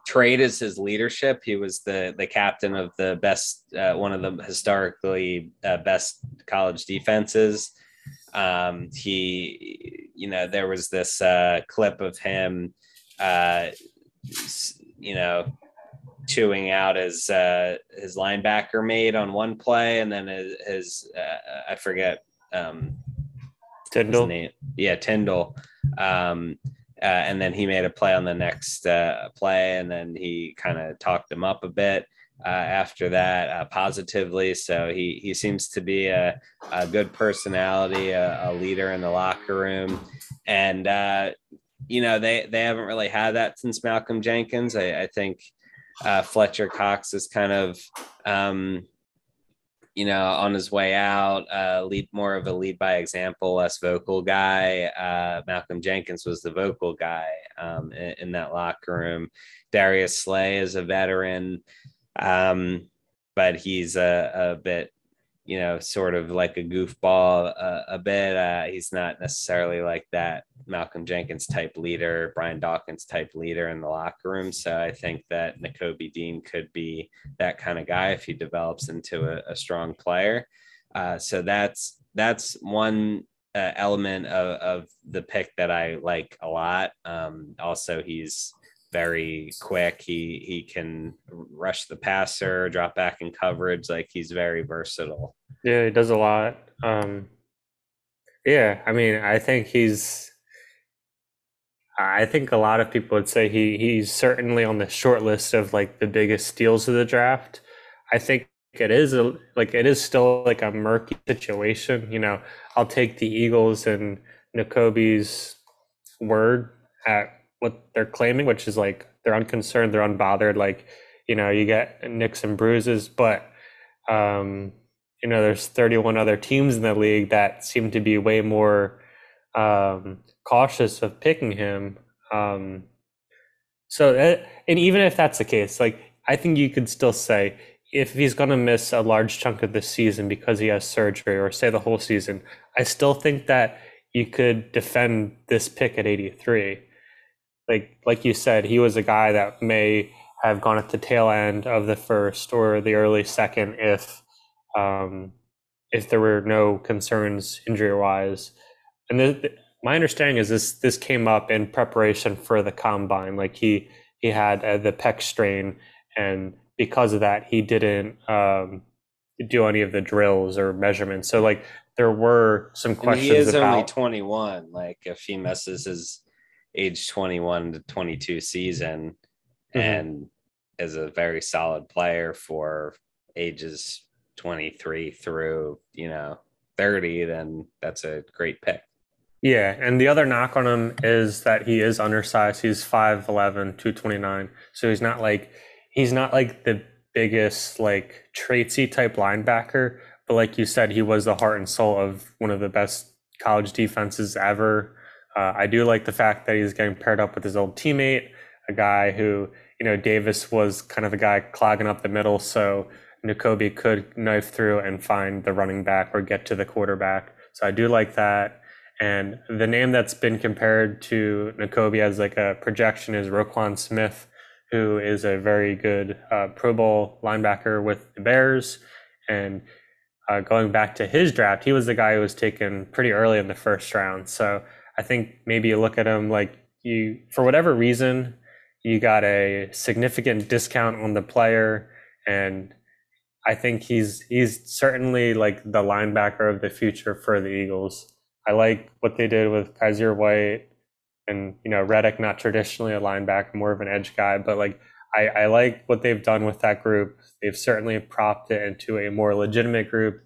S1: trait is his leadership. He was the the captain of the best, uh, one of the historically uh, best college defenses. Um, he, you know, there was this uh, clip of him, uh, you know, chewing out his uh, his linebacker mate on one play, and then his, his uh, I forget um,
S2: Tindall.
S1: Yeah, Tindall. Um, uh, and then he made a play on the next uh, play, and then he kind of talked him up a bit uh, after that uh, positively. So he he seems to be a, a good personality, a, a, leader in the locker room, and uh, you know they they haven't really had that since Malcolm Jenkins. I, I think uh, Fletcher Cox is kind of um, you know, on his way out, uh, lead more of a lead by example, less vocal guy. Uh, Malcolm Jenkins was the vocal guy um, in, in, that locker room. Darius Slay is a veteran, um, but he's a, a bit you know, sort of like a goofball uh, a bit. Uh, he's not necessarily like that Malcolm Jenkins type leader, Brian Dawkins type leader in the locker room. So I think that Nakobe Dean could be that kind of guy if he develops into a, a strong player. Uh, so that's that's one uh, element of, of the pick that I like a lot. Um, also, he's very quick. He he can rush the passer, drop back in coverage. Like he's very versatile.
S2: Yeah, he does a lot. Um, yeah, I mean, I think he's. I think a lot of people would say he he's certainly on the short list of like the biggest steals of the draft. I think it is a, like it is still like a murky situation. You know, I'll take the Eagles and Nakobe's word at what they're claiming, which is like they're unconcerned, they're unbothered. Like, you know, you get nicks and bruises, but um, you know, there's 31 other teams in the league that seem to be way more um, cautious of picking him. Um, so, that, and even if that's the case, like I think you could still say if he's going to miss a large chunk of the season because he has surgery, or say the whole season, I still think that you could defend this pick at 83. Like like you said, he was a guy that may have gone at the tail end of the first or the early second if um, if there were no concerns injury wise. And the, my understanding is this this came up in preparation for the combine. Like he he had uh, the pec strain, and because of that, he didn't um, do any of the drills or measurements. So like there were some questions. And he is
S1: about, only twenty one. Like if he misses his age twenty one to twenty two season, mm-hmm. and is a very solid player for ages 23 through, you know, 30, then that's a great pick.
S2: Yeah, and the other knock on him is that he is undersized. He's 5'11, 229. So he's not like he's not like the biggest like traitsy type linebacker, but like you said, he was the heart and soul of one of the best college defenses ever. Uh, I do like the fact that he's getting paired up with his old teammate, a guy who, you know, Davis was kind of the guy clogging up the middle. So Nakobe could knife through and find the running back or get to the quarterback. So I do like that. And the name that's been compared to Nakobe as like a projection is Roquan Smith, who is a very good uh, Pro Bowl linebacker with the Bears. And uh, going back to his draft, he was the guy who was taken pretty early in the first round. So I think maybe you look at him like you, for whatever reason, you got a significant discount on the player and I think he's he's certainly like the linebacker of the future for the Eagles. I like what they did with Kyzir White and you know Reddick, not traditionally a linebacker, more of an edge guy, but like I, I like what they've done with that group. They've certainly propped it into a more legitimate group.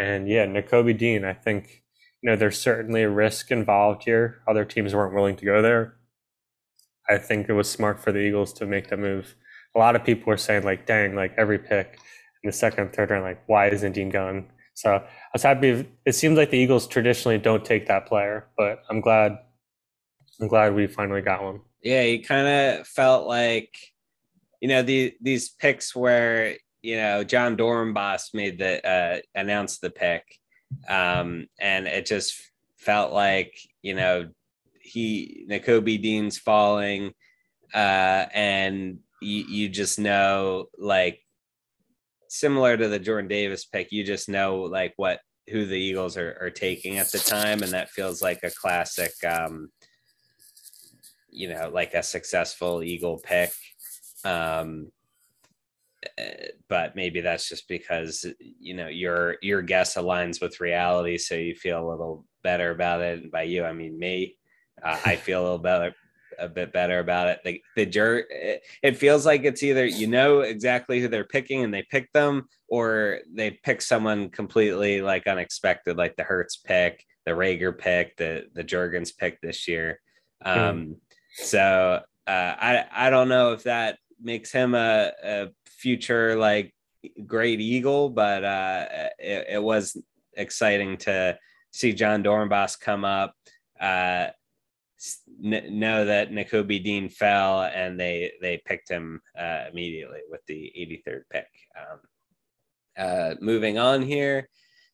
S2: And yeah, Nakobe Dean, I think you know there's certainly a risk involved here. Other teams weren't willing to go there. I think it was smart for the Eagles to make the move. A lot of people were saying like, "Dang, like every pick." in the second third round, like, why isn't Dean going? So I was happy. It seems like the Eagles traditionally don't take that player, but I'm glad. I'm glad we finally got one.
S1: Yeah, he kind of felt like, you know, the these picks where you know Jon Dorenbos made the uh, announced the pick, um, and it just felt like you know he Nakobe Dean's falling, uh, and you, you just know like similar to the Jordan Davis pick, you just know like what who the Eagles are, are taking at the time, and that feels like a classic, um, you know, like a successful Eagle pick. Um, but maybe that's just because you know your your guess aligns with reality, so you feel a little better about it. And by you, I mean me. Uh, I feel a little better a bit better about it. The the jur it, it feels like it's either you know exactly who they're picking and they pick them, or they pick someone completely like unexpected, like the Hurts pick, the Reagor pick, the the Jurgens pick this year. Hmm. Um, mm. So uh, I I don't know if that makes him a, a future like great Eagle, but uh, it, it was exciting to see Jon Dorenbos come up. Uh, know that Nakobe Dean fell and they they picked him uh, immediately with the 83rd pick. Um, uh, moving on here,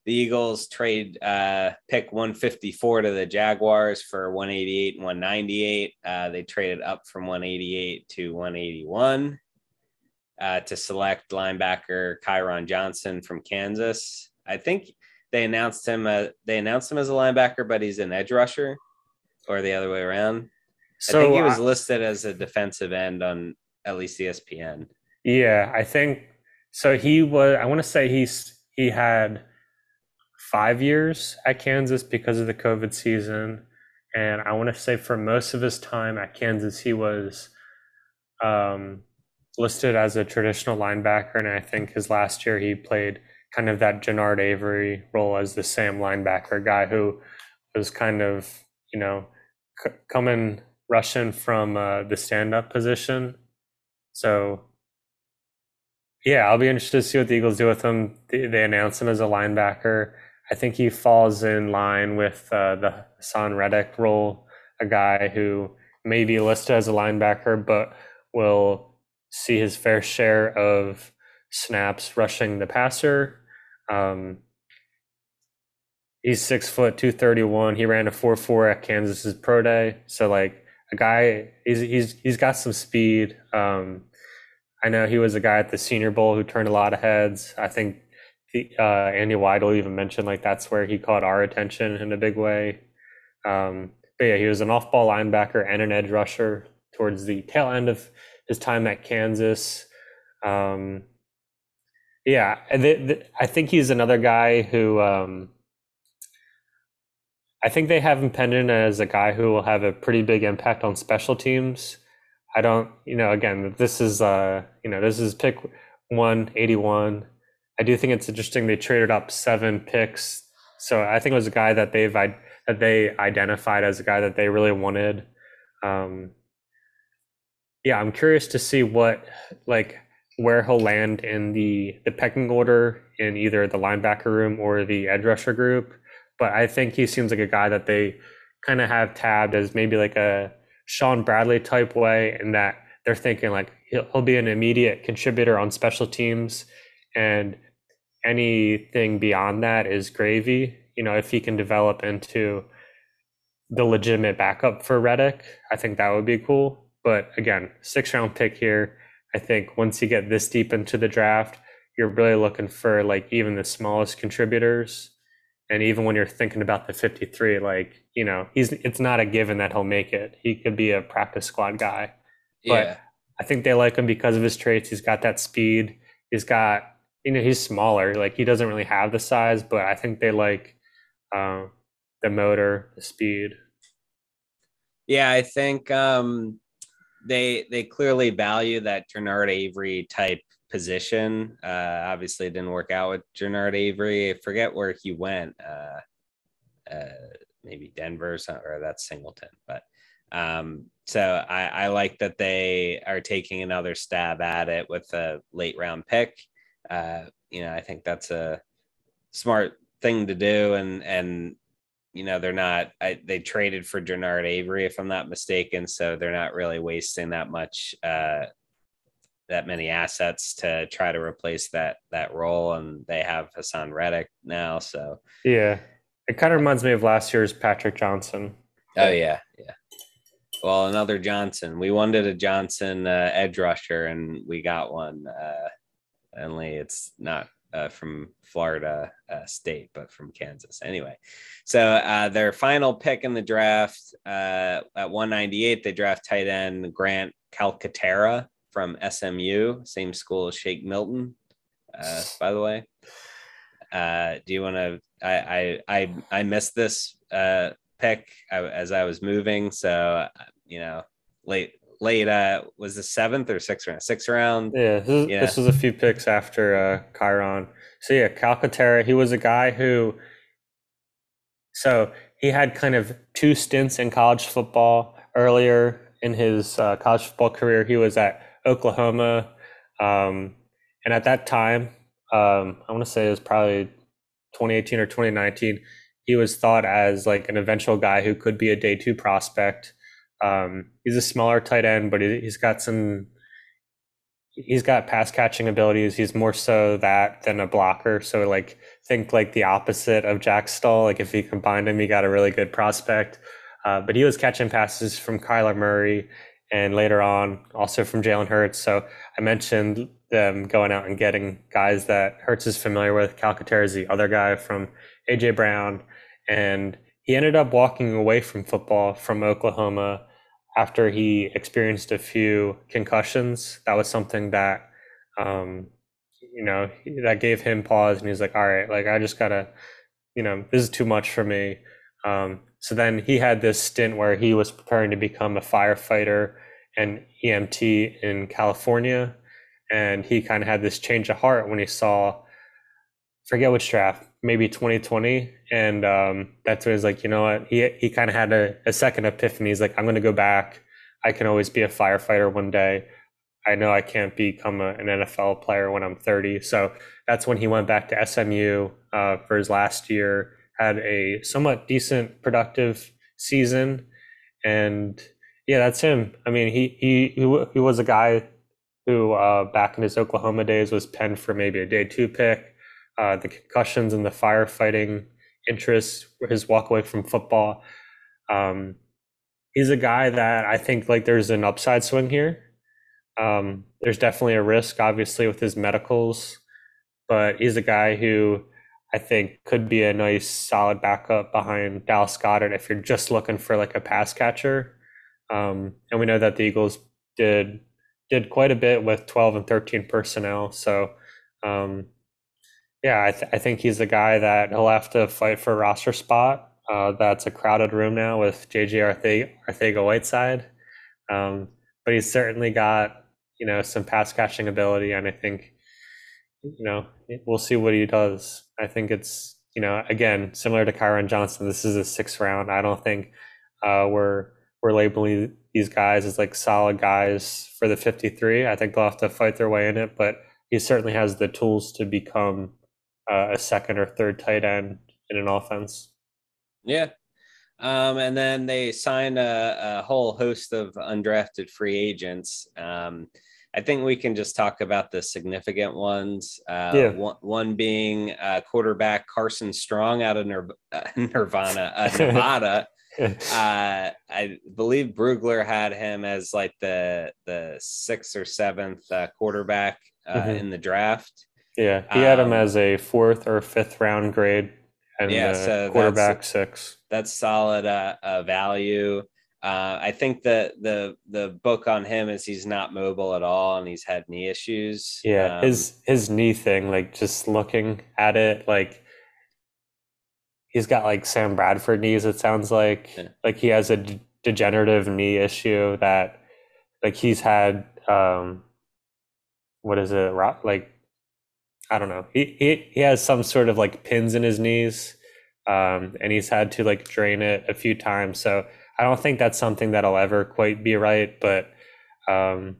S1: the Eagles trade uh, pick 154 to the Jaguars for 188 and 198. Uh, they traded up from 188 to 181 uh, to select linebacker Kyron Johnson from Kansas. I think they announced him. Uh, they announced him as a linebacker, but he's an edge rusher or the other way around. So I think he was I, listed as a defensive end on at least ESPN.
S2: Yeah, I think so. He was. I want to say he's he had five years at Kansas because of the COVID season, and I want to say for most of his time at Kansas, he was um, listed as a traditional linebacker, and I think his last year he played kind of that Genard Avery role as the Sam linebacker guy who was kind of you know c- coming rushing from uh, the stand up position. So yeah, I'll be interested to see what the Eagles do with him. They, they announce him as a linebacker. I think he falls in line with uh, the Haason Reddick role, a guy who may be listed as a linebacker, but will see his fair share of snaps rushing the passer. Um, he's six foot two thirty one. He ran a four four at Kansas's pro day. So like a guy, he's he's he's got some speed. Um, I know he was a guy at the Senior Bowl who turned a lot of heads. I think the, uh, Andy Weidl even mentioned like that's where he caught our attention in a big way. Um, but yeah, he was an off-ball linebacker and an edge rusher towards the tail end of his time at Kansas. Um, yeah, I think he's another guy who um, I think they have him pendant as a guy who will have a pretty big impact on special teams. I don't, you know, again, this is, uh, you know, this is pick 181. I do think it's interesting they traded up seven picks. So I think it was a guy that they've that they identified as a guy that they really wanted. Um, yeah, I'm curious to see what like where he'll land in the the pecking order in either the linebacker room or the edge rusher group. But I think he seems like a guy that they kind of have tabbed as maybe like a Shaun Bradley type way, and that they're thinking like he'll, he'll be an immediate contributor on special teams, and anything beyond that is gravy. You know, if he can develop into the legitimate backup for Reddick, I think that would be cool. But again, six round pick here. I think once you get this deep into the draft, you're really looking for like even the smallest contributors. And even when you're thinking about the 53, like, you know, he's it's not a given that he'll make it. He could be a practice squad guy. But yeah. I think they like him because of his traits. He's got that speed. He's got, you know, he's smaller. Like he doesn't really have the size, but I think they like uh, the motor, the speed.
S1: Yeah, I think um, they they clearly value that Genard Avery type position. Uh, obviously, didn't work out with Genard Avery. I forget where he went. Uh, uh, maybe Denver or, or that's Singleton. But um, so I, I like that they are taking another stab at it with a late round pick. Uh, you know, I think that's a smart thing to do, and and you know they're not I, they traded for Genard Avery if I'm not mistaken. So they're not really wasting that much uh that many assets to try to replace that that role. And they have Haason Reddick now. So
S2: yeah. It kind of reminds me of last year's Patrick Johnson.
S1: Oh yeah. Yeah. Well another Johnson. We wanted a Johnson uh, edge rusher and we got one uh only it's not uh, from Florida uh, State, but from Kansas anyway. So uh, their final pick in the draft uh, at 198, they draft tight end Grant Calcaterra from SMU, same school as Shake Milton, uh, by the way. Uh, do you want to? I, I I I missed this pick as I was moving, so you know, late late uh was the seventh or sixth round? Sixth round?
S2: Yeah this, is, yeah. this was a few picks after uh Kyron. So yeah calcaterra he was a guy who so he had kind of two stints in college football. Earlier in his uh, college football career he was at oklahoma. Um and at that time um i want to say it was probably 2018 or 2019 he was thought as like an eventual guy who could be a day two prospect um, he's a smaller tight end, but he, has got some. He's got pass catching abilities. He's more so that than a blocker. So like think like the opposite of Jack Stoll. Like if you combined him, he got a really good prospect. Uh, but he was catching passes from Kyler Murray and later on also from Jalen Hurts. So I mentioned them going out and getting guys that Hurts is familiar with. Calcaterra is the other guy from AJ Brown, and he ended up walking away from football from Oklahoma after he experienced a few concussions, that was something that, um, you know, that gave him pause. And he's like, all right, like, I just gotta, you know, this is too much for me. Um, so then he had this stint where he was preparing to become a firefighter and EMT in California. and he kind of had this change of heart when he saw, forget which draft, maybe 2020, and um, that's when he's like, you know what? He he kind of had a, a second epiphany. He's like, I'm going to go back. I can always be a firefighter one day. I know I can't become a, an NFL player when I'm 30. So that's when he went back to SMU uh, for his last year. Had a somewhat decent, productive season, and yeah, that's him. I mean, he he he, he was a guy who uh, back in his Oklahoma days was penned for maybe a day two pick. Uh, the concussions and the firefighting interests, his walk away from football. Um, he's a guy that I think like there's an upside swing here. Um, there's definitely a risk, obviously, with his medicals, but he's a guy who I think could be a nice solid backup behind Dallas Goedert if you're just looking for like a pass catcher. Um, and we know that the Eagles did did quite a bit with 12 and 13 personnel. So, um, yeah, I, th- I, think he's the guy that he'll have to fight for a roster spot. Uh, that's a crowded room now with JJ Arcega Whiteside. Um, but he's certainly got, you know, some pass catching ability. And I think, you know, we'll see what he does. I think it's, you know, again, similar to Kyron Johnson, this is a sixth round. I don't think uh, we're, we're labeling these guys as like solid guys for the 53. I think they'll have to fight their way in it, but he certainly has the tools to become uh, a second or third tight end in an offense.
S1: Yeah. Um, and then they signed a, a, whole host of undrafted free agents. Um, I think we can just talk about the significant ones. Uh, yeah. one, one, being uh, quarterback Carson Strong out of Nir- Nirvana, uh, Nevada. uh, I believe Brugler had him as like the the sixth or seventh uh, quarterback uh, mm-hmm. in the draft.
S2: Yeah, he had um, him as a fourth or fifth round grade, and yeah, so quarterback that's, six.
S1: That's solid uh, uh, value. Uh, I think the the the book on him is he's not mobile at all, and he's had knee issues.
S2: Yeah, um, his his knee thing, like just looking at it, like he's got like Sam Bradford knees. It sounds like yeah. like he has a d- degenerative knee issue that like he's had. um What is it? Like I don't know. He he he has some sort of like pins in his knees, um, and he's had to like drain it a few times. So I don't think that's something that'll ever quite be right. But um,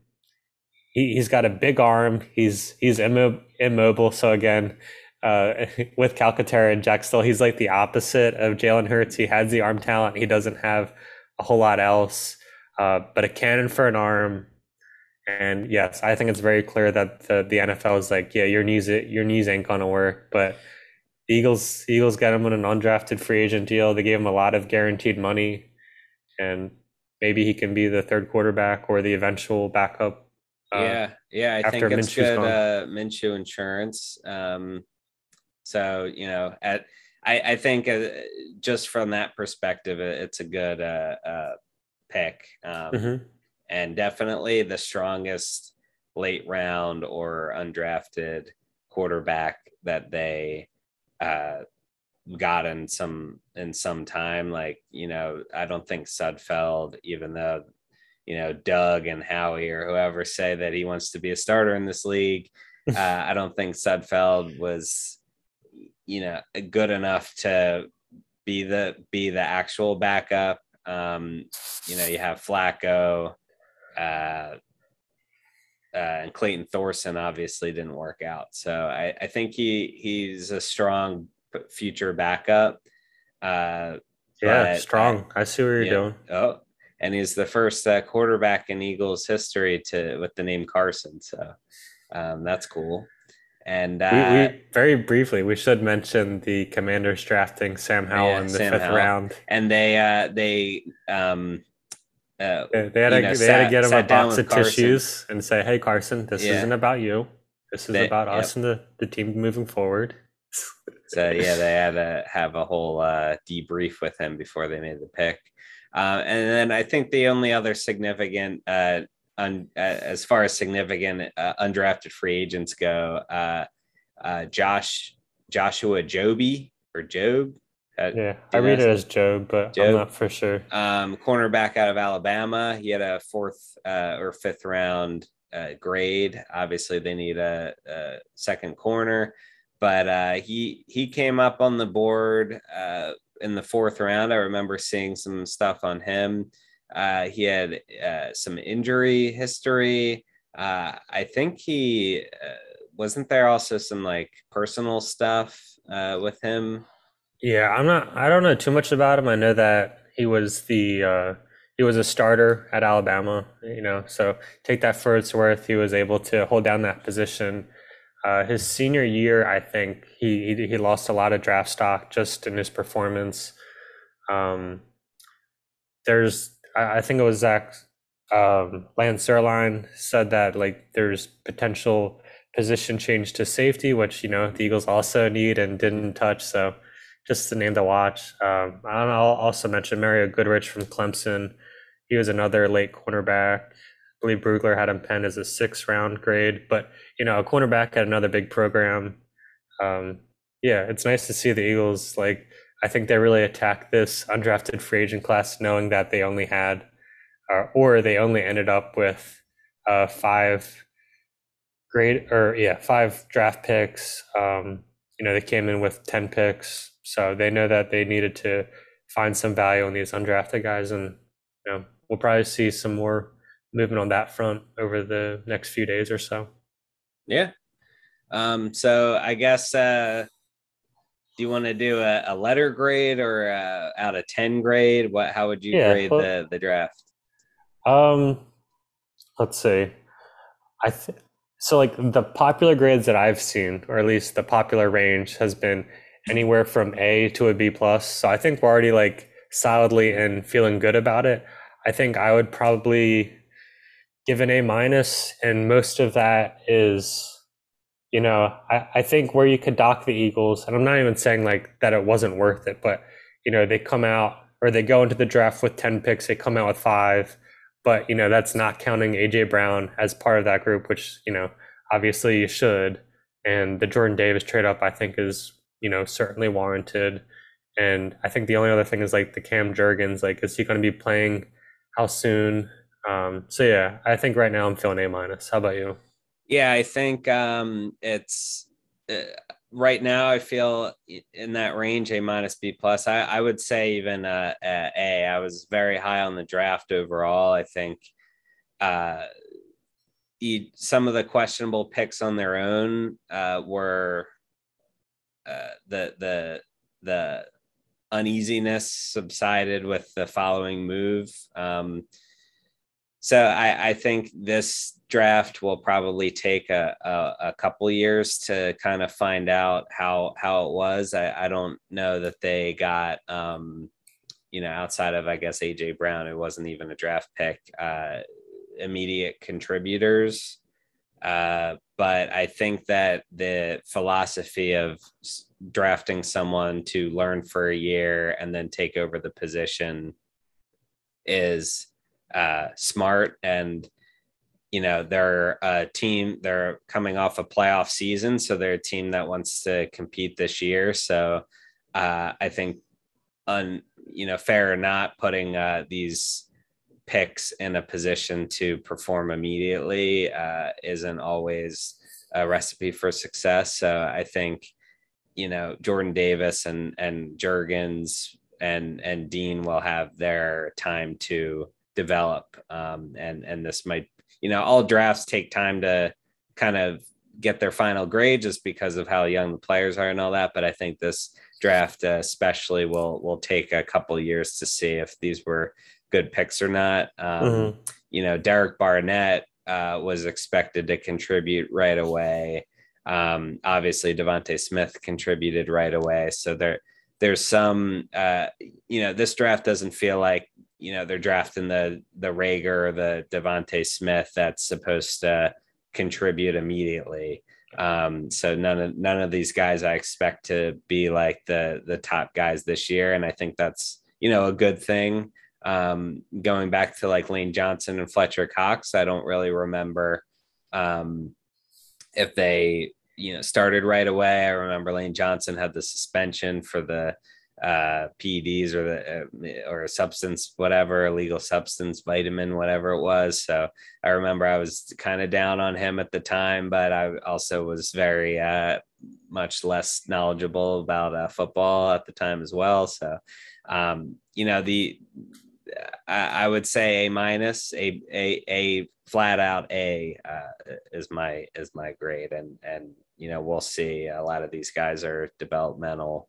S2: he he's got a big arm. He's he's immo- immobile. So again, uh, with Calcaterra and Jack Stoll, he's like the opposite of Jalen Hurts. He has the arm talent. He doesn't have a whole lot else, uh, but a cannon for an arm. And yes, I think it's very clear that the, the NFL is like, yeah, your knees your knees ain't gonna work. But Eagles Eagles got him on an undrafted free agent deal. They gave him a lot of guaranteed money, and maybe he can be the third quarterback or the eventual backup.
S1: Uh, yeah, yeah, I think it's Minshew's good. Uh, Minshew insurance. Um, so you know, at I, I think uh, just from that perspective, it's a good uh, uh, pick, um, mm-hmm. And definitely the strongest late round or undrafted quarterback that they uh, got in some in some time. Like you know, I don't think Sudfeld, even though you know Doug and Howie or whoever say that he wants to be a starter in this league. Uh, I don't think Sudfeld was you know good enough to be the be the actual backup. Um, you know, you have Flacco, uh, uh, and Clayton Thorson obviously didn't work out. So I, I think he he's a strong future backup. Uh,
S2: yeah, strong. I, I, see what you're yeah, doing.
S1: Oh, and he's the first uh, quarterback in Eagles history to with the name Carson. So um, that's cool. And uh, we, we,
S2: very briefly, we should mention the Commanders drafting Sam Howell yeah, in the Sam fifth Howell. round.
S1: And they uh, they um,
S2: uh, they, had to, know, they sat, had to get him a box of Carson. tissues and say, "Hey, Carson, this yeah. isn't about you. This is they, about yep. us and the, the team moving forward."
S1: so yeah, they had to have a whole uh, debrief with him before they made the pick. Uh, and then I think the only other significant uh, un, uh, as far as significant uh, undrafted free agents go, uh, uh Josh Joshua Joby or Job.
S2: Yeah, I read it as Job, but Job. I'm not for sure.
S1: Um, cornerback out of Alabama. He had a fourth uh, or fifth round uh, grade. Obviously, they need a, a second corner, but uh, he he came up on the board uh, in the fourth round. I remember seeing some stuff on him. Uh, he had uh, some injury history. Uh, I think he wasn't there also some like personal stuff with him.
S2: Yeah, I'm not. I don't know too much about him. I know that he was the uh, he was a starter at Alabama, you know, so take that for its worth. He was able to hold down that position. Uh, his senior year, I think he, he, he lost a lot of draft stock just in his performance. Um, there's, I, I think it was Zach um, Lance Zierlein said that like there's potential position change to safety, which you know the Eagles also need and didn't touch. So just the name to watch. Um, I'll also mention Mario Goodrich from Clemson. He was another late cornerback. I believe Brugler had him penned as a six round grade, but you know, a cornerback at another big program. Um, yeah, it's nice to see the Eagles. Like, I think they really attacked this undrafted free agent class, knowing that they only had, uh, or they only ended up with uh, five grade or yeah, five draft picks. Um, you know, they came in with ten picks, so they know that they needed to find some value in these undrafted guys, and you know, we'll probably see some more movement on that front over the next few days or so.
S1: Yeah. Um, so I guess uh, do you want to do a, a letter grade or a, out of 10 grade? What how would you yeah, grade well, the, the draft?
S2: Um let's see. I think so like the popular grades that I've seen, or at least the popular range, has been anywhere from A to a B plus. So I think we're already like solidly and feeling good about it. I think I would probably give an A minus, and most of that is, you know, I, I think where you could dock the Eagles, and I'm not even saying like that it wasn't worth it, but you know, they come out or they go into the draft with 10 picks, they come out with five, but you know, that's not counting AJ Brown as part of that group, which, you know, obviously you should. And the Jordan Davis trade up, I think, is, you know, certainly warranted. And I think the only other thing is like the Cam Jurgens, like, is he going to be playing? How soon? Um, so yeah, I think right now I'm feeling A minus. How about you?
S1: Yeah, I think um, it's uh, right now. I feel in that range, A minus B plus. I, I would say even uh, A. I was very high on the draft overall. I think uh, some of the questionable picks on their own uh, were uh, the the the uneasiness subsided with the following move. Um, so I, I, think this draft will probably take a, a, a, couple years to kind of find out how how it was. I, I don't know that they got um, you know outside of I guess AJ Brown, it wasn't even a draft pick, uh, immediate contributors. Uh, but I think that the philosophy of drafting someone to learn for a year and then take over the position is uh, smart and you know they're a team they're coming off a playoff season so they're a team that wants to compete this year. So uh, i think un you know fair or not putting uh, these picks in a position to perform immediately uh, isn't always a recipe for success so i think you know jordan davis and and jurgens and and dean will have their time to develop. Um, and and this might, you know, all drafts take time to kind of get their final grade just because of how young the players are and all that. But I think this draft uh, especially will will take a couple years to see if these were good picks or not. Um, mm-hmm. You know, Derek Barnett uh, was expected to contribute right away. Um, obviously, DeVonta Smith contributed right away. So there, there's some, uh, you know, this draft doesn't feel like you know they're drafting the the Reagor or the DeVonta Smith that's supposed to contribute immediately. Um, so none of none of these guys I expect to be like the the top guys this year, and I think that's you know a good thing. Um, going back to like Lane Johnson and Fletcher Cox, I don't really remember um, if they you know started right away. I remember Lane Johnson had the suspension for the uh, PEDs or the uh, or a substance, whatever, illegal substance, vitamin, whatever it was. So I remember I was kind of down on him at the time, but I also was very uh, much less knowledgeable about uh, football at the time as well. So um, you know the I, I, would say a minus, a a a flat out A uh, is my is my grade, and and you know we'll see. A lot of these guys are developmental.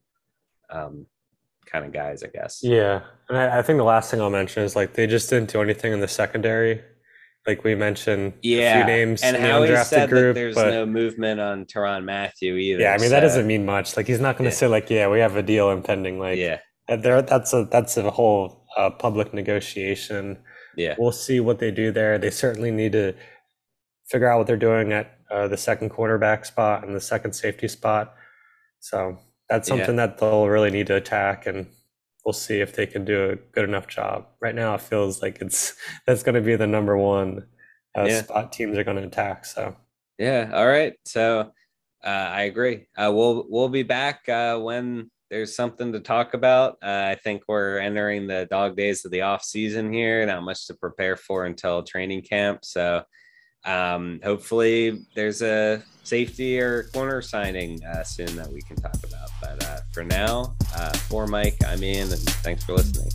S1: Um, kind of guys, I guess.
S2: Yeah, and I, I, think the last thing I'll mention is like they just didn't do anything in the secondary. Like we mentioned,
S1: yeah, a few names and how he said group, that there's but, no movement on Tyrann Mathieu either.
S2: Yeah, I mean so. that doesn't mean much. Like he's not going to yeah. say like, yeah, we have a deal impending. Like,
S1: yeah,
S2: there that's a that's a whole uh, public negotiation.
S1: Yeah,
S2: we'll see what they do there. They certainly need to figure out what they're doing at uh, the second quarterback spot and the second safety spot. So that's something yeah. that they'll really need to attack and we'll see if they can do a good enough job right now it feels like it's that's going to be the number one uh, yeah. spot teams are going to attack so
S1: yeah all right so uh, i agree uh, we'll we'll be back uh, when there's something to talk about uh, i think we're entering the dog days of the off season here not much to prepare for until training camp so um, hopefully there's a safety or corner signing uh, soon that we can talk about. But uh, for now, uh, for Mike, I'm Ian, and thanks for listening.